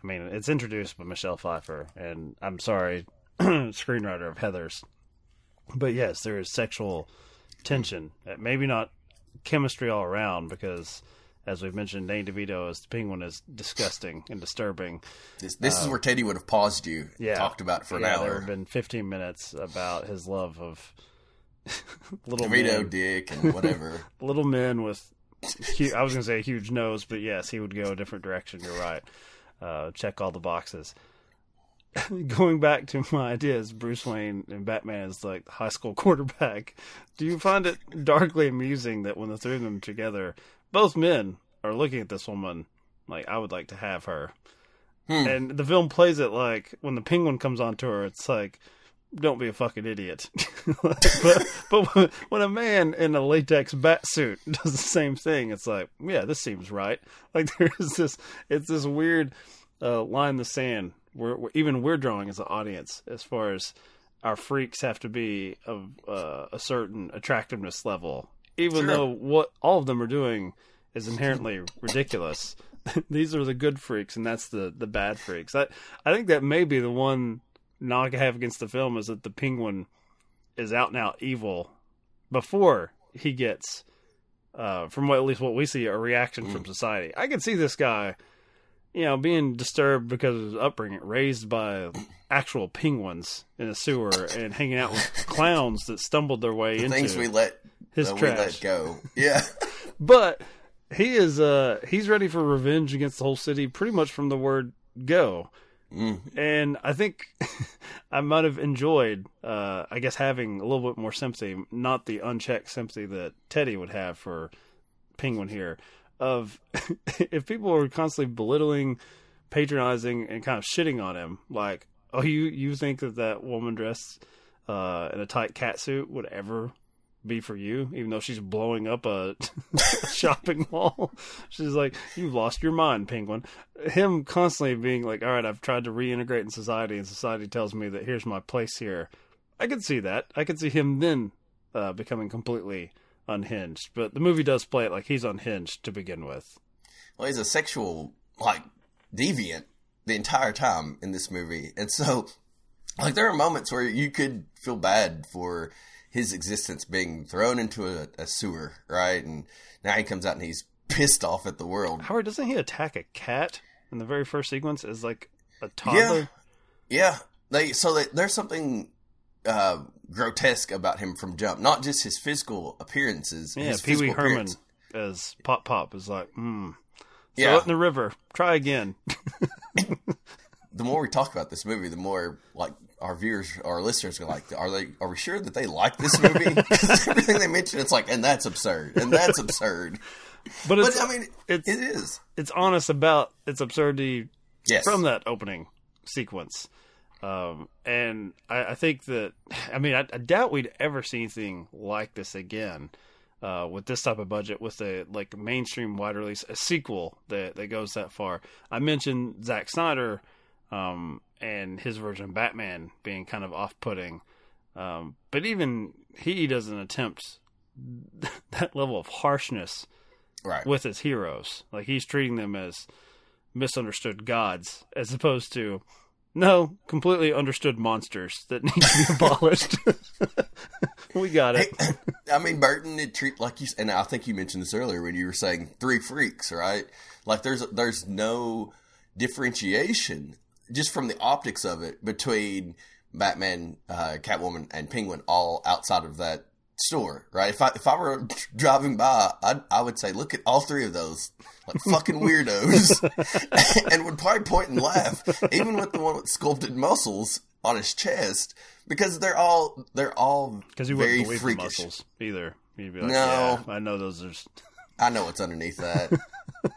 I mean, it's introduced by Michelle Pfeiffer, and I'm sorry, screenwriter of Heathers. But yes, there is sexual tension. Uh, Maybe not chemistry all around, because as we've mentioned, Danny DeVito as the penguin is disgusting and disturbing. This, this is where Teddy would have paused you, Yeah, talked about for an yeah, There hour. have been 15 minutes about his love of little DeVito, men, Dick, and whatever. little men with. I was going to say a huge nose, but yes, he would go a different direction. You're right. Uh, check all the boxes. Going back to my ideas, Bruce Wayne and Batman is like high school quarterback. Do you find it darkly amusing that when the three of them together, both men are looking at this woman like I would like to have her, and the film plays it like when the penguin comes onto her, it's like don't be a fucking idiot. but but when- when a man in a latex bat suit does the same thing, it's like, yeah, this seems right. Like there's this, it's this weird uh, line in the sand where, where even we're drawing as an audience as far as our freaks have to be of uh, a certain attractiveness level, even Sure. though what all of them are doing is inherently ridiculous. These are the good freaks, and that's the the bad freaks. I I think that may be the one knock I have against the film is that the penguin is out and out evil before he gets, uh, from what at least what we see, a reaction from society. I can see this guy, you know, being disturbed because of his upbringing, raised by actual penguins in a sewer and hanging out with clowns that stumbled their way into Things we let his uh, we trash. let go. Yeah. But he is uh he's ready for revenge against the whole city pretty much from the word go. And I think I might have enjoyed uh I guess having a little bit more sympathy, not the unchecked sympathy that Teddy would have for Penguin here of if people were constantly belittling, patronizing and kind of shitting on him like, "Oh, you you think that that woman dressed uh in a tight cat suit would ever be for you, even though she's blowing up a, shopping mall. She's like, "You've lost your mind, Penguin." Him constantly being like, "All right, I've tried to reintegrate in society, and society tells me that here's my place here." I could see that. I could see him then uh, becoming completely unhinged. But the movie does play it like he's unhinged to begin with. Well, he's a sexual like deviant the entire time in this movie, and so like there are moments where you could feel bad for his existence being thrown into a, a sewer, right? And now he comes out and he's pissed off at the world. Howard, doesn't he attack a cat in the very first sequence as like a toddler? Yeah, they so they, there's something uh, grotesque about him from jump, not just his physical appearances. Yeah, his Pee Wee Herman appearance. as Pop Pop is like, hmm. Throw Yeah, it in the river. Try again. the more we talk about this movie, the more like our viewers, our listeners are like, are they? Are we sure that they like this movie? 'Cause everything they mention, it's like, and that's absurd, and that's absurd. But it's But I mean, it's it is. it's honest about its absurdity Yes, from that opening sequence. Um, and I, I think that I mean I, I doubt we'd ever see anything like this again. uh, with this type of budget, with a like mainstream wide release, a sequel that that goes that far. I mentioned Zack Snyder um, and his version of Batman being kind of off-putting, um, but even he doesn't attempt that level of harshness Right. with his heroes. Like he's treating them as misunderstood gods, as opposed to no completely understood monsters that need to be abolished. we got it. I mean, Burton it treat like you, and I think you mentioned this earlier when you were saying three freaks, right? Like there's there's no differentiation just from the optics of it between Batman, uh, Catwoman, and Penguin all outside of that store, right? If I if I were driving by, I I would say, look at all three of those like fucking weirdos, and would probably point and laugh, even with the one with sculpted muscles on his chest, because they're all they're all Because you very wouldn't believe muscles either. You'd be like, No. yeah, I know those are I know what's underneath that.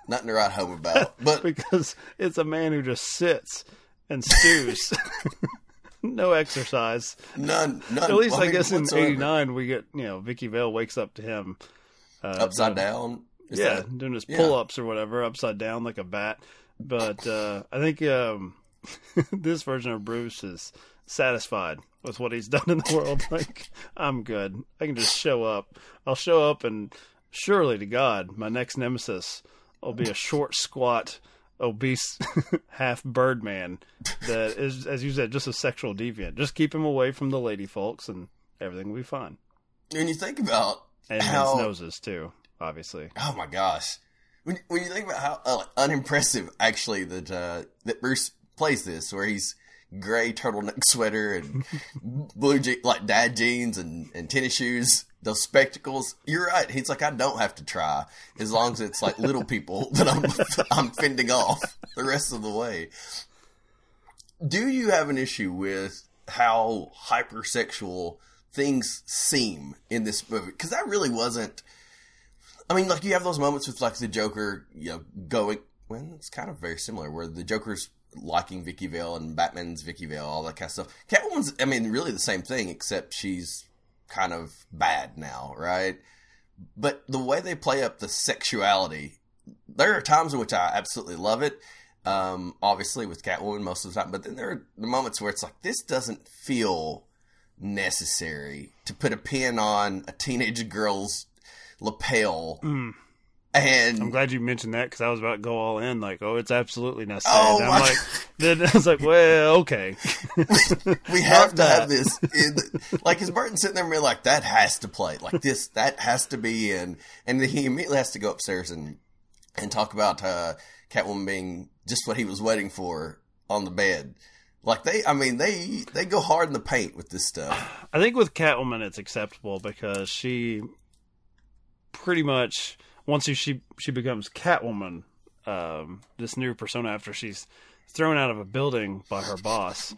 Nothing to write home about. But because it's a man who just sits and stews. no exercise. none, none. At least I I mean, guess in '89 we get you know Vicki Vale wakes up to him. Uh, upside down. Is yeah, that- doing his yeah. pull ups or whatever, upside down like a bat. But uh, I think um, this version of Bruce is satisfied with what he's done in the world. Like, I'm good. I can just show up. I'll show up, and surely to God, my next nemesis will be a short, squat, obese half bird man that is, as you said, just a sexual deviant. Just keep him away from the lady folks, and everything will be fine. When you think about And how, his noses too, obviously. oh my gosh, when when you think about how uh, unimpressive actually that uh, that Bruce plays this, where he's gray turtleneck sweater and blue je- like dad jeans and, and tennis shoes, those spectacles. You're right. He's like, I don't have to try as long as it's like little people that I'm I'm fending off the rest of the way. Do you have an issue with how hypersexual things seem in this movie? Because that really wasn't. I mean, like you have those moments with like the Joker, you know, going. Well, it's kind of very similar where the Joker's liking Vicki Vale and Batman's Vicki Vale, all that kind of stuff. Catwoman's, I mean, really the same thing, except she's kind of bad now, right? But the way they play up the sexuality, there are times in which I absolutely love it. Um, obviously with Catwoman most of the time, but then there are the moments where it's like this doesn't feel necessary to put a pin on a teenage girl's lapel. Mm. And I'm glad you mentioned that because I was about to go all in, like, oh, it's absolutely necessary. Oh, And I'm like, then I was like, well, okay. we have to that. have this. In, like, is Burton sitting there and be like, that has to play. Like this, that has to be in. And then he immediately has to go upstairs and and talk about uh, Catwoman being just what he was waiting for on the bed. Like they, I mean, they they go hard in the paint with this stuff. I think with Catwoman, it's acceptable because she pretty much once she she becomes Catwoman, um, this new persona after she's thrown out of a building by her boss.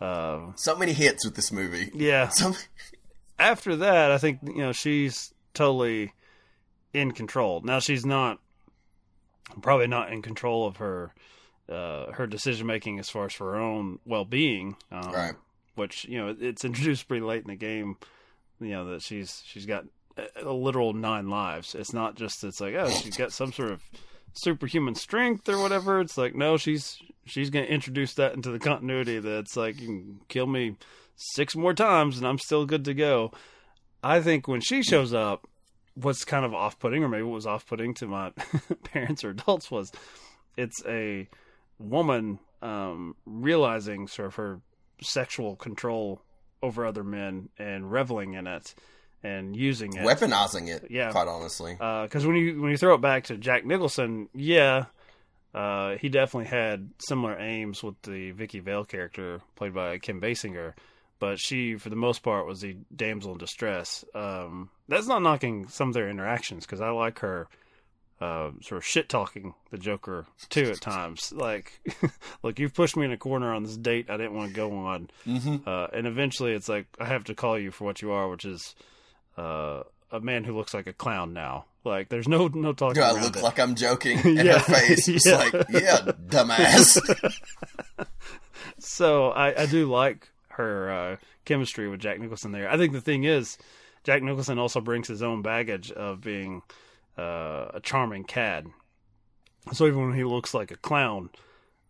Uh, So many hits with this movie. yeah, So after that, I think you know she's totally in control. Now she's not probably not in control of her uh, her decision making as far as for her own well being, um, Right. Which you know it's introduced pretty late in the game. You know that she's she's got a, literal nine lives. It's not just it's like oh she's got some sort of superhuman strength or whatever. It's like no, she's she's going to introduce that into the continuity. That's like you can kill me six more times and I'm still good to go. I think when she shows up, what's kind of off putting, or maybe what was off putting to my parents or adults, was it's a woman um, realizing sort of her sexual control over other men and reveling in it and using it. weaponizing it. Yeah. Quite honestly. Because when you when you throw it back to Jack Nicholson, yeah, uh, he definitely had similar aims with the Vicki Vale character played by Kim Basinger, but she, for the most part, was the damsel in distress. Um, that's not knocking some of their interactions because I like her uh, sort of shit talking the Joker too at times. Like, look, you've pushed me in a corner on this date I didn't want to go on, hmm uh, and eventually it's like I have to call you for what you are, which is uh, a man who looks like a clown now. Like, there's no no talking Do I look it. like I'm joking? And Yeah. her face is Yeah. like, yeah, dumbass. so I, I do like her uh, chemistry with Jack Nicholson there. I think the thing is, Jack Nicholson also brings his own baggage of being uh, a charming cad. So even when he looks like a clown,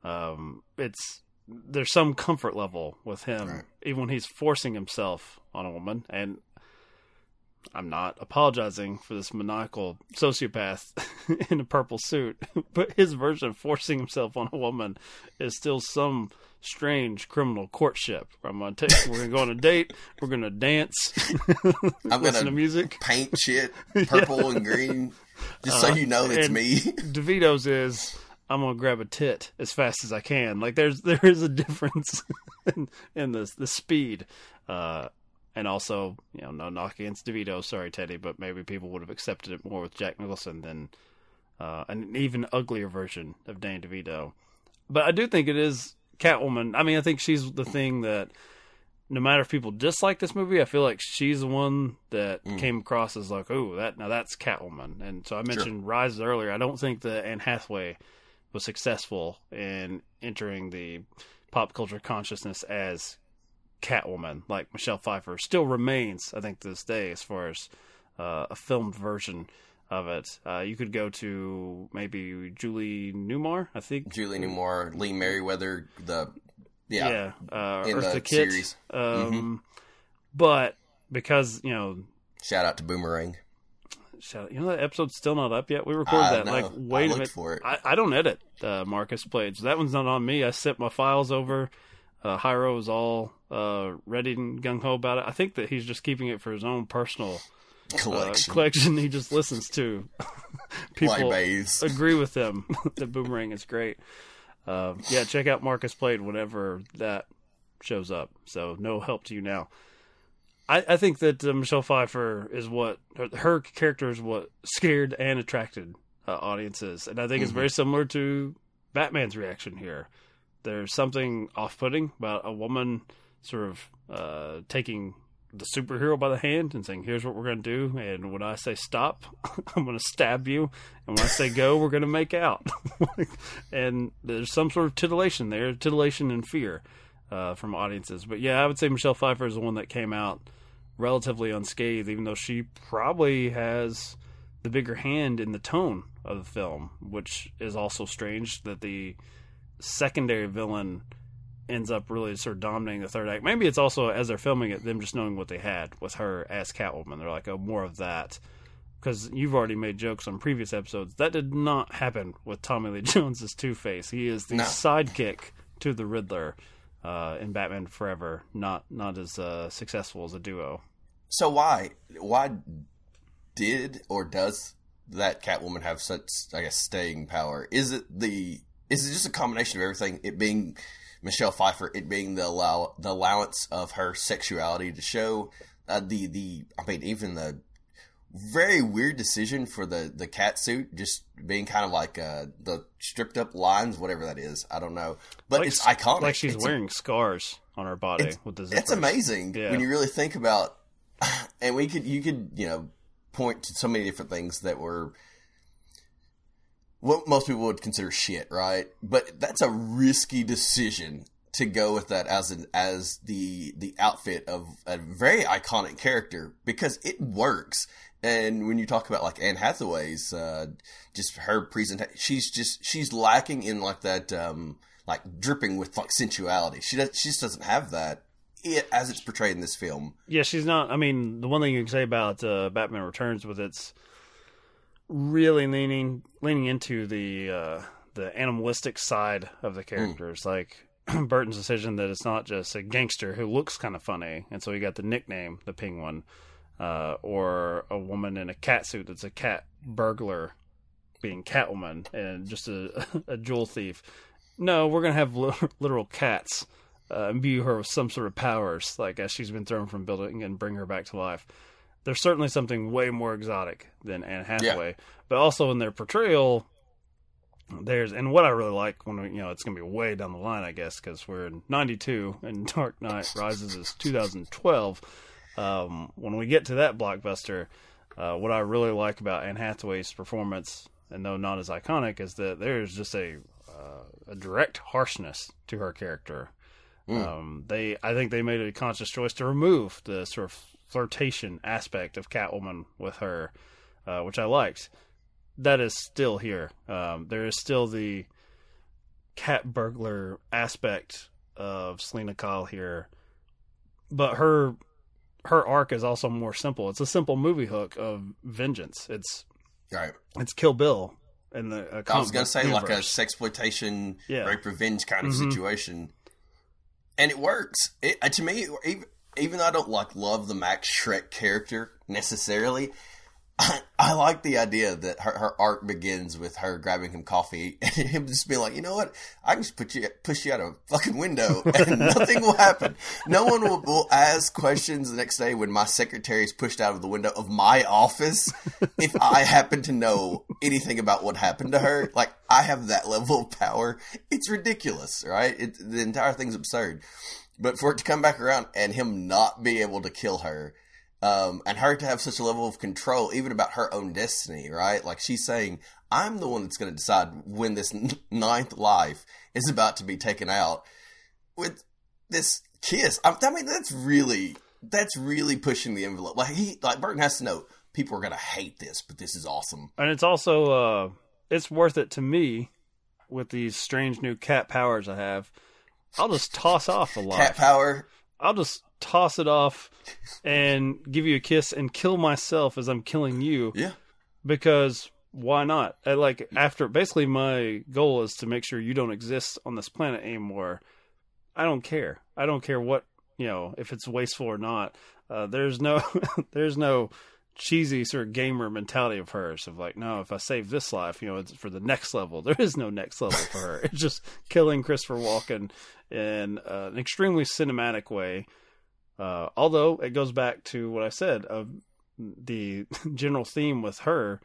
um, it's there's some comfort level with him, Right. even when he's forcing himself on a woman. And I'm not apologizing for this maniacal sociopath in a purple suit, but his version of forcing himself on a woman is still some strange criminal courtship. I'm gonna take, we're gonna go on a date, we're gonna dance, I'm gonna gonna music. paint shit purple and green, just so you know it's me. DeVito's is I'm gonna grab a tit as fast as I can. Like there's there is a difference in, in the the speed, uh, and also you know no knock against DeVito. Sorry, Teddy, but maybe people would have accepted it more with Jack Nicholson than uh, an even uglier version of Danny DeVito. But I do think it is Catwoman. I mean, I think she's the thing that no matter if people dislike this movie, I feel like she's the one that came across as like, oh, that now that's Catwoman. And so I mentioned Rises earlier. I don't think that Anne Hathaway was successful in entering the pop culture consciousness as Catwoman, like Michelle Pfeiffer still remains. I think to this day, as far as uh, a filmed version of it, uh, you could go to maybe Julie Newmar. I think Julie Newmar, Lee Meriwether, the yeah, yeah, uh, in Eartha the Kitt. series. Um, Mm-hmm. But because you know, shout out to Boomerang. shout- you know that episode's still not up yet. We recorded I that know. like wait a minute. for it. I, I don't edit uh, Marcus Played, so that one's not on me. I sent my files over. Uh, Hyro is all uh, ready and gung ho about it. I think that he's just keeping it for his own personal uh, Collection. collection. He just listens to people agree with him that Boomerang is great. Uh, yeah, check out Marcus Played whenever that shows up. So no help to you now. I, I think that uh, Michelle Pfeiffer is what her, character is what scared and attracted uh, audiences, and I think it's very similar to Batman's reaction here. There's something off-putting about a woman sort of uh, taking the superhero by the hand and saying, "Here's what we're going to do," and when I say stop, I'm going to stab you, and when I say go, we're going to make out. and there's some sort of titillation there, titillation and fear uh, from audiences. But yeah, I would say Michelle Pfeiffer is the one that came out relatively unscathed, even though she probably has the bigger hand in the tone of the film, which is also strange that the secondary villain ends up really sort of dominating the third act. Maybe it's also as they're filming it, them just knowing what they had with her as Catwoman. They're like, oh, more of that. Because you've already made jokes on previous episodes. That did not happen with Tommy Lee Jones's Two Face. He is the No. sidekick to the Riddler uh, in Batman Forever, not not as uh, successful as a duo. So why why did or does that Catwoman have such I guess staying power? Is it the is it just a combination of everything? It being Michelle Pfeiffer, it being the allow the allowance of her sexuality to show uh, the the I mean even the very weird decision for the the cat suit just being kind of like uh, the stripped up lines, whatever that is. I don't know, but Like- it's iconic. Like she's It's a- wearing scars on her body with the zippers. it's amazing Yeah. when you really think about and we could you could you know point to so many different things that were what most people would consider shit right? But that's a risky decision to go with that as an as the the outfit of a very iconic character because it works. And when you talk about like Anne Hathaway's uh just her presentation she's just she's lacking in like that um like dripping with like sensuality. She does she just doesn't have that it, as it's portrayed in this film. Yeah, she's not. I mean, the one thing you can say about uh, Batman Returns with its really leaning leaning into the uh, the animalistic side of the characters, like Burton's decision that it's not just a gangster who looks kind of funny, and so he got the nickname the Penguin, uh, or a woman in a cat suit that's a cat burglar being Catwoman and just a, a jewel thief. No, we're gonna have li- literal cats uh, imbue her with some sort of powers, like as she's been thrown from building and bring her back to life. There's certainly something way more exotic than Anne Hathaway, but also in their portrayal, there's and what I really like when we, you know it's gonna be way down the line, I guess, because we're in '92 and Dark Knight Rises is 2012. Um, when we get to that blockbuster, uh, what I really like about Anne Hathaway's performance, and though not as iconic, is that there's just a uh, a direct harshness to her character. Um, they, I think, they made a conscious choice to remove the sort of flirtation aspect of Catwoman with her, uh, which I liked. That is still here. Um, there is still the cat burglar aspect of Selina Kyle here, but her her arc is also more simple. It's a simple movie hook of vengeance. It's Right. it's Kill Bill in the. Uh, I was gonna say book like a universe. sexploitation, Yeah. rape revenge kind of Mhm. situation, and it works. It, uh, to me, even, even though I don't like love the Max Shreck character necessarily, I, I like the idea that her, her arc begins with her grabbing him coffee and him just being like, you know what, I can just put you push you out of a fucking window and nothing will happen. No one will, will ask questions the next day when my secretary is pushed out of the window of my office if I happen to know anything about what happened to her. Like I have that level of power. It's ridiculous, right? It, the entire thing's absurd. But for it to come back around and him not be able to kill her, um, and her to have such a level of control, even about her own destiny, right? Like she's saying, I'm the one that's going to decide when this n- ninth life is about to be taken out. With this kiss, I, I mean, that's really, that's really pushing the envelope. Like he, like Burton has to know people are going to hate this, but this is awesome. and it's also uh, it's worth it to me with these strange new cat powers I have. I'll just toss off a lot. Cat power. I'll just toss it off and give you a kiss and kill myself as I'm killing you Yeah. because why not? I, like after basically my goal is to make sure you don't exist on this planet anymore. I don't care. I don't care what you know if it's wasteful or not. Uh, there's no there's no cheesy sort of gamer mentality of hers of like no if I save this life you know it's for the next level. There is no next level for her. It's just killing Christopher Walken in uh, an extremely cinematic way. Uh, although it goes back to what I said of the general theme with her,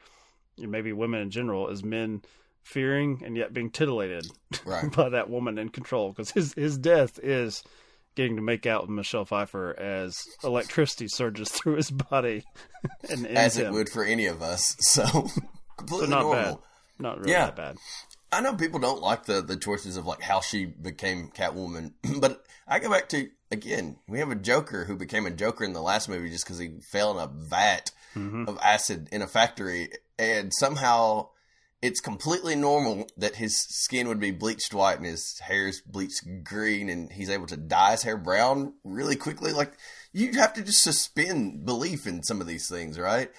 and maybe women in general, is men fearing and yet being titillated Right. by that woman in control. Because his his death is getting to make out with Michelle Pfeiffer as electricity surges through his body and As it him. would for any of us. So So completely not normal. bad. Not really Yeah. that bad. I know people don't like the the choices of like how she became Catwoman, but I go back to again, we have a Joker who became a Joker in the last movie just because he fell in a vat hmm of acid in a factory, and somehow it's completely normal that his skin would be bleached white and his hair's bleached green, and he's able to dye his hair brown really quickly. Like you have to just suspend belief in some of these things, right?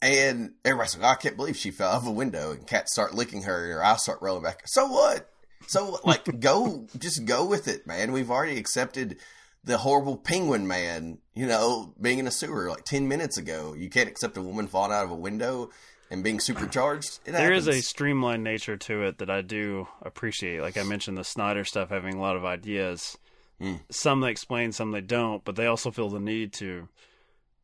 And everybody's like, "Oh, I can't believe she fell out of a window, and cats start licking her, and her eyes start rolling back. So what? So like, go, just go with it, man. We've already accepted the horrible penguin man, you know, being in a sewer like 10 minutes ago. You can't accept a woman falling out of a window and being supercharged. It There is a streamlined nature to it that I do appreciate. Like I mentioned, the Snyder stuff having a lot of ideas. Mm. Some they explain, some they don't, but they also feel the need to,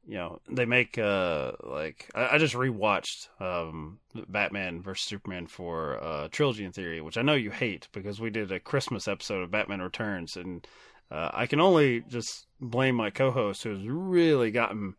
you know, they make uh like I, I just rewatched um Batman versus Superman for uh Trilogy in Theory, which I know you hate because we did a Christmas episode of Batman Returns, and uh, I can only just blame my co-host who's really gotten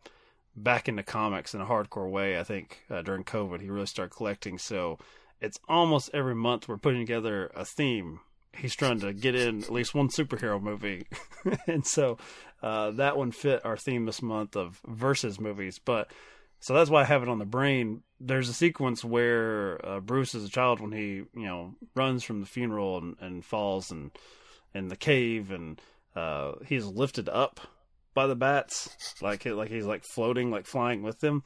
back into comics in a hardcore way. I think uh, during COVID, he really started collecting. So it's almost every month we're putting together a theme. He's trying to get in at least one superhero movie, and so uh, that one fit our theme this month of versus movies. But so that's why I have it on the brain. There's a sequence where uh, Bruce, is a child, when he you know runs from the funeral and, and falls and in the cave, and uh, he's lifted up by the bats, like like he's like floating, like flying with them.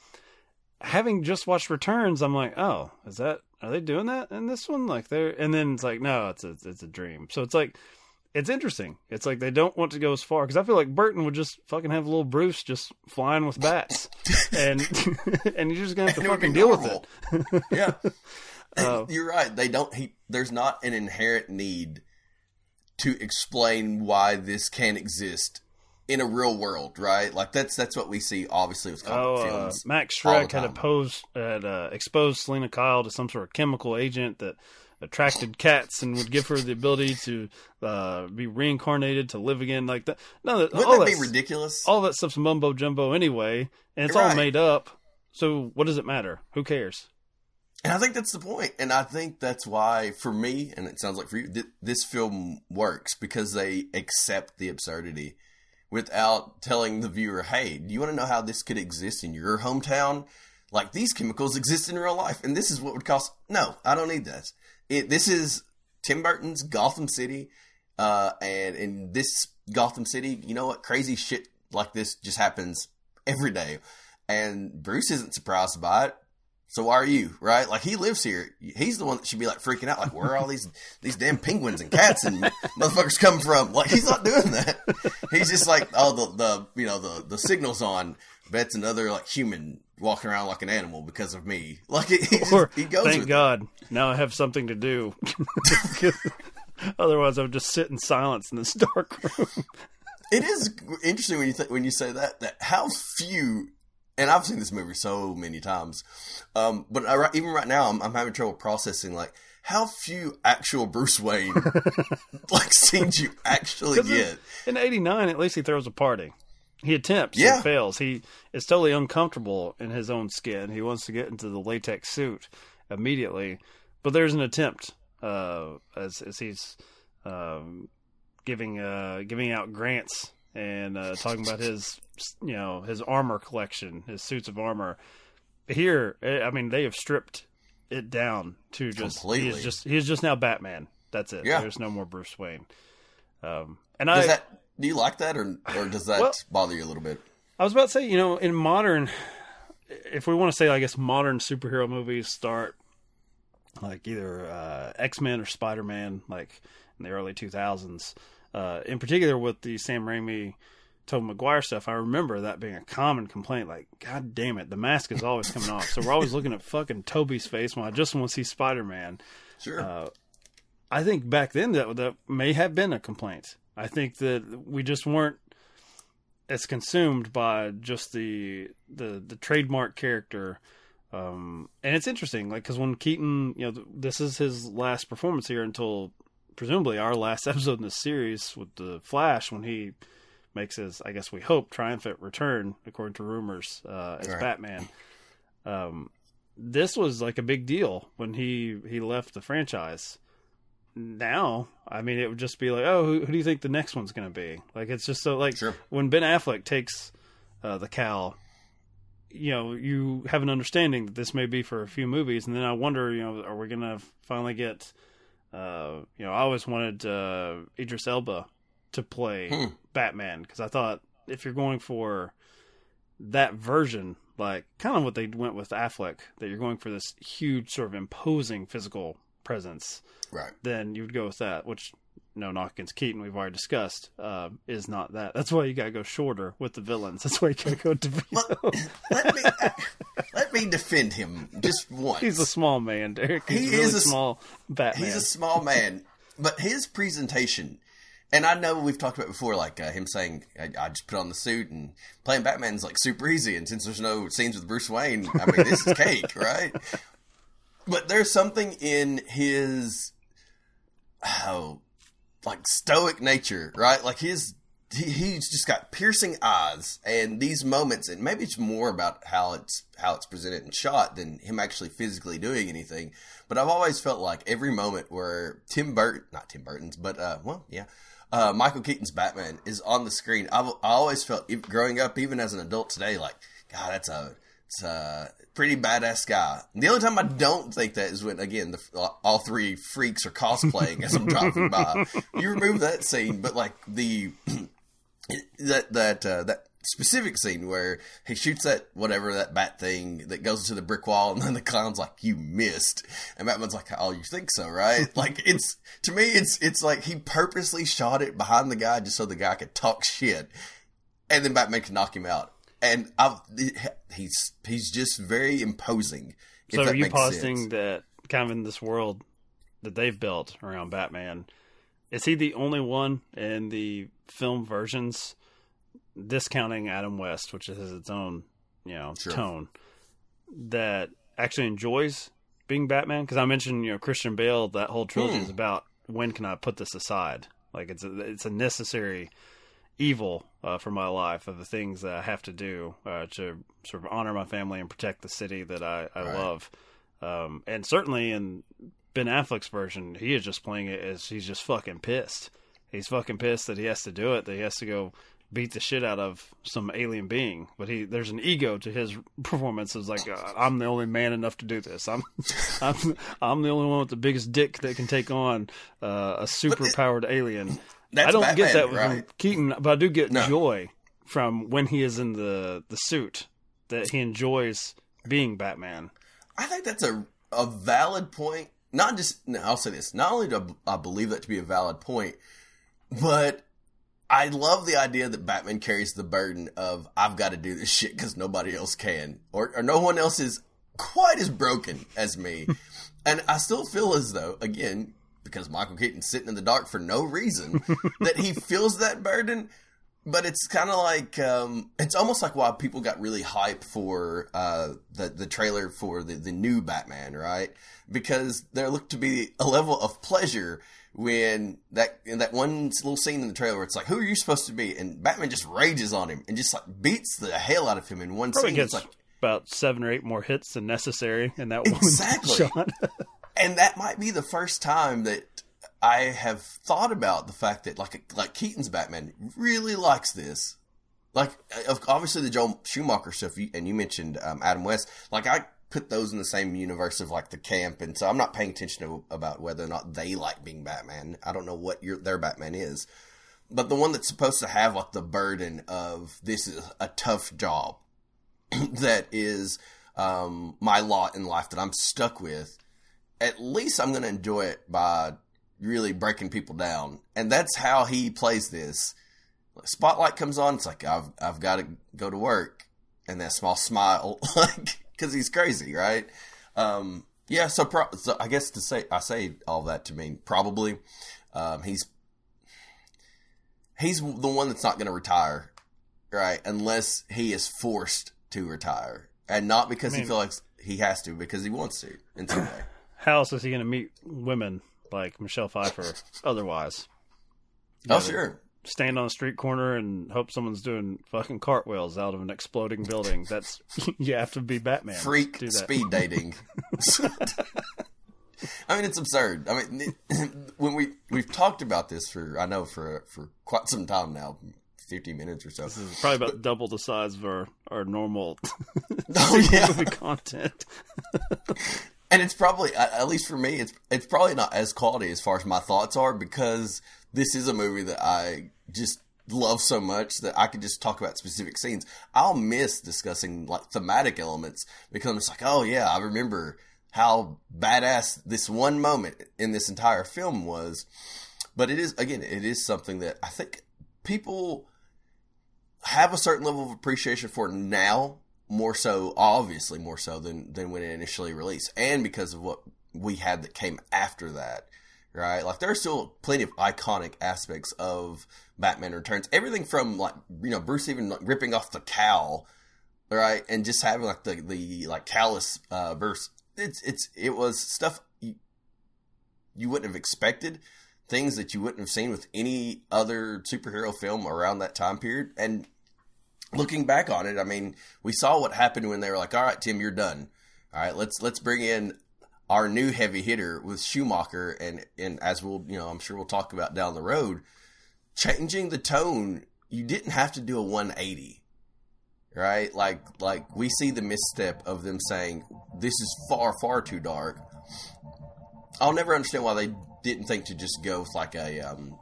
Having just watched Returns, I'm like, oh, is that are they doing that in this one? Like they're, and then it's like, no, it's a, it's a dream. So it's like, it's interesting. It's like they don't want to go as far because I feel like Burton would just fucking have little Bruce just flying with bats, and and you're just gonna have to And it would be fucking deal with it. yeah. Uh, You're right. They don't, he, there's not an inherent need to explain why this can't exist in a real world, right? Like that's, that's what we see obviously with comic Oh, uh, films. Max all the Shreck had opposed, had uh, exposed Selina Kyle to some sort of chemical agent that attracted cats and would give her the ability to uh, be reincarnated to live again. Like that. No, that, Wouldn't all that be that's- ridiculous? All that stuff's mumbo jumbo anyway, and it's all made up. So what does it matter? Who cares? And I think that's the point. And I think that's why, for me, and it sounds like for you, th- this film works because they accept the absurdity without telling the viewer, hey, do you want to know how this could exist in your hometown? Like these chemicals exist in real life, and this is what would cost. No, I don't need this. It, this is Tim Burton's Gotham City, uh, and in this Gotham City, you know what? Crazy shit like this just happens every day, and Bruce isn't surprised by it. So why are you, right? Like he lives here. He's the one that should be like freaking out. Like where are all these these damn penguins and cats and motherfuckers coming from? Like he's not doing that. He's just like, oh, the the you know the the signal's on. Bet's another like human walking around like an animal because of me. Like he, just, Or he goes. thank God, now I have something to do. Otherwise, I would just sit in silence in this dark room. It is interesting when you th- when you say that that how few, and I've seen this movie so many times, um, but I, even right now I'm, I'm having trouble processing like how few actual Bruce Wayne like scenes you actually get. In '89, at least he throws a party. He attempts, Yeah. fails. He is totally uncomfortable in his own skin. He wants to get into the latex suit immediately, but there's an attempt uh, as as he's um, giving uh, giving out grants and uh, talking about his you know his armor collection, his suits of armor. Here, eh, I mean, they have stripped it down to just Completely. he's just he's just now Batman. That's it. Yeah. There's no more Bruce Wayne. Um, and Does I that do you like that or or does that Well- bother you a little bit? I was about to say, you know, in modern, if we want to say, I guess modern superhero movies start like either uh, X Men or Spider Man, like in the early two thousands. Uh, in particular, with the Sam Raimi, Tobey Maguire stuff, I remember that being a common complaint. Like, God damn it, the mask is always coming off. So we're always looking at fucking Tobey's face when I just want to see Spider Man. Sure. Uh, I think back then that that may have been a complaint. I think that we just weren't as consumed by just the the the trademark character. Um, and it's interesting, like because when Keaton, you know, th- this is his last performance here until presumably our last episode in this series with the Flash when he makes his, I guess we hope, triumphant return according to rumors uh, as Right. Batman. Um, this was like a big deal when he he left the franchise. Now, I mean, it would just be like, oh, who, who do you think the next one's going to be? Like, it's just so like Sure. when Ben Affleck takes uh, the cowl, you know, you have an understanding that this may be for a few movies, and then I wonder, you know, are we going to finally get? Uh, you know, I always wanted uh, Idris Elba to play Hmm. Batman because I thought if you're going for that version, like kind of what they went with Affleck, that you're going for this huge sort of imposing physical presence, right. then you would go with that. Which, no knock against Keaton, we've already discussed, uh, is not that. That's why you got to go shorter with the villains. That's why you got to go DeVito. Let me let me defend him just once. He's a small man, Derek. He's He really is a small Batman. He's a small man, but his presentation, and I know we've talked about it before, like uh, him saying, I, "I just put on the suit and playing Batman's like super easy." And since there's no scenes with Bruce Wayne, I mean, this is cake, right? But there's something in his, oh, like stoic nature, right? Like his. He, he's just got piercing eyes, and these moments, and maybe it's more about how it's how it's presented and shot than him actually physically doing anything. But I've always felt like every moment where Tim Burton, not Tim Burton's, but uh, well, yeah, uh, Michael Keaton's Batman is on the screen. I've I always felt, growing up, even as an adult today, like God, that's a it's a pretty badass guy. And the only time I don't think that is when, again, the, all three freaks are cosplaying as I'm driving by. You remove that scene, but like the that that uh, that specific scene where he shoots that whatever that bat thing that goes into the brick wall, and then the clown's like, "You missed," and Batman's like, "Oh, you think so, right?" like it's to me, it's it's like he purposely shot it behind the guy just so the guy could talk shit, and then Batman could knock him out. And I've, he's he's just very imposing. So are you positing sense. that kind of in this world that they've built around Batman, is he the only one in the film versions, discounting Adam West, which has its own, you know, Sure. tone, that actually enjoys being Batman? Because I mentioned, you know, Christian Bale. That whole trilogy Hmm. is about when can I put this aside? Like it's a, it's a necessary evil uh, for my life of the things that I have to do uh, to sort of honor my family and protect the city that I, I Right. love. Um, and certainly in Ben Affleck's version, he is just playing it as he's just fucking pissed. He's fucking pissed that he has to do it, that he has to go beat the shit out of some alien being, but he there's an ego to his performance. It's like uh, I'm the only man enough to do this. I'm I'm I'm the only one with the biggest dick that can take on uh, a super powered alien. That's I don't Batman, get that from right? Keaton, but I do get No. joy from when he is in the the suit that he enjoys being Batman. I think that's a a valid point. Not just no, I'll say this. Not only do I believe that to be a valid point, but I love the idea that Batman carries the burden of I've got to do this shit because nobody else can, or or no one else is quite as broken as me. and I still feel as though, again, because Michael Keaton's sitting in the dark for no reason, that he feels that burden. But it's kind of like um, it's almost like why people got really hyped for uh, the the trailer for the the new Batman, right? Because there looked to be a level of pleasure when that in that one little scene in the trailer where it's like, "Who are you supposed to be?" and Batman just rages on him and just like beats the hell out of him in one Probably scene. gets It's like, about seven or eight more hits than necessary in that one shot. and that might be the first time that I have thought about the fact that like like Keaton's Batman really likes this. Like obviously the Joel Schumacher stuff, and you mentioned um, Adam West. Like I put those in the same universe of like the camp, and so I'm not paying attention to about whether or not they like being Batman. I don't know what your their Batman is, but the one that's supposed to have like the burden of this is a tough job that is um, my lot in life that I'm stuck with at least I'm going to enjoy it by really breaking people down. And that's how he plays this. Spotlight comes on, it's like, I've, I've got to go to work. And that small smile, like, cause he's crazy, right? Um, yeah, so, pro- so I guess to say, I say all that to mean probably, um, he's, he's the one that's not going to retire, right? Unless he is forced to retire. And not because I mean- he feels like he has to, because he wants to in some way. How else is he going to meet women like Michelle Pfeiffer otherwise? Oh, sure. Stand on a street corner and hope someone's doing fucking cartwheels out of an exploding building. That's you have to be Batman. Freak speed dating. I mean, it's absurd. I mean, when we we've talked about this for I know for for quite some time now, fifty minutes or so. This is probably about double the size of our, our normal Oh yeah, movie content. and it's probably at at least for me, it's it's probably not as quality as far as my thoughts are because this is a movie that I just love so much that I could just talk about specific scenes. I'll miss discussing like thematic elements because I'm just like, oh yeah, I remember how badass this one moment in this entire film was. But it is again, it is something that I think people have a certain level of appreciation for now, more so, obviously more so than than when it initially released, and because of what we had that came after that, right? Like there are still plenty of iconic aspects of Batman Returns. Everything from like you know Bruce even like, ripping off the cowl, right, and just having like the the like callous uh, verse. It's it's it was stuff you, you wouldn't have expected things that you wouldn't have seen with any other superhero film around that time period. And looking back on it, I mean, we saw what happened when they were like, "All right, Tim, you're done. All right, let's let's bring in our new heavy hitter with Schumacher." And and as we'll you know, I'm sure we'll talk about down the road, changing the tone. You didn't have to do a 180. Right, like like we see the misstep of them saying this is far far too dark. I'll never understand why they didn't think to just go with like a um,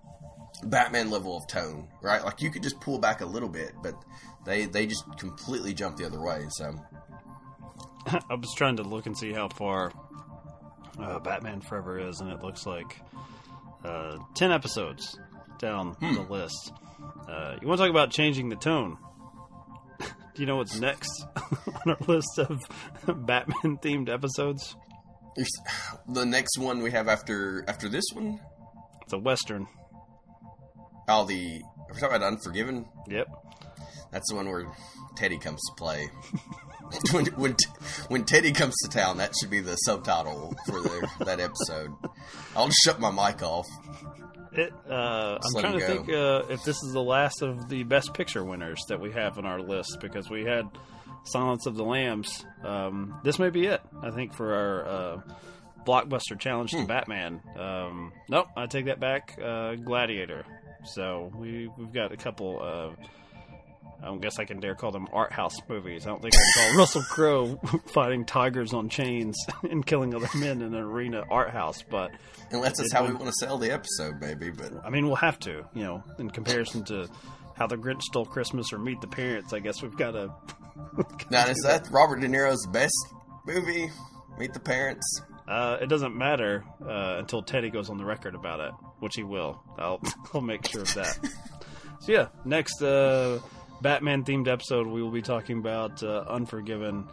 Batman level of tone, right? Like you could just pull back a little bit, but they they just completely jumped the other way. So I was trying to look and see how far uh, Batman Forever is, and it looks like uh, 10 episodes down Hmm. the list. Uh, you want to talk about changing the tone? Do you know what's next on our list of Batman themed episodes? The next one we have after after this one, It's a Western. oh the we're talking about Unforgiven. Yep. That's the one where Teddy comes to play. when when when Teddy comes to town, that should be the subtitle for the, that episode. I'll just shut my mic off. It, uh, I'm trying to think uh, if this is the last of the Best Picture winners that we have on our list because we had Silence of the Lambs. Um, this may be it, I think, for our uh, blockbuster challenge Hmm. to Batman. Um, nope, I take that back. Uh, Gladiator. So we we've got a couple of I guess I can dare call them art house movies. I don't think I can call Russell Crowe fighting tigers on chains and killing other men in an arena art house. But Unless that's how we want to sell the episode, maybe. But I mean, we'll have to, you know, in comparison to how the Grinch stole Christmas or Meet the Parents. I guess we've got to. now is that Robert De Niro's best movie? Meet the Parents. Uh, it doesn't matter uh, until Teddy goes on the record about it, which he will. I'll I'll make sure of that. so yeah, next uh, Batman themed episode, we will be talking about uh, Unforgiven.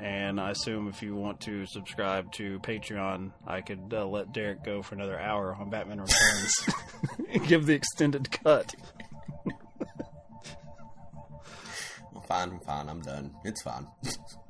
And I assume if you want to subscribe to Patreon, I could uh, let Derek go for another hour on Batman Returns. Give the extended cut. I'm fine, I'm fine. I'm done. It's fine.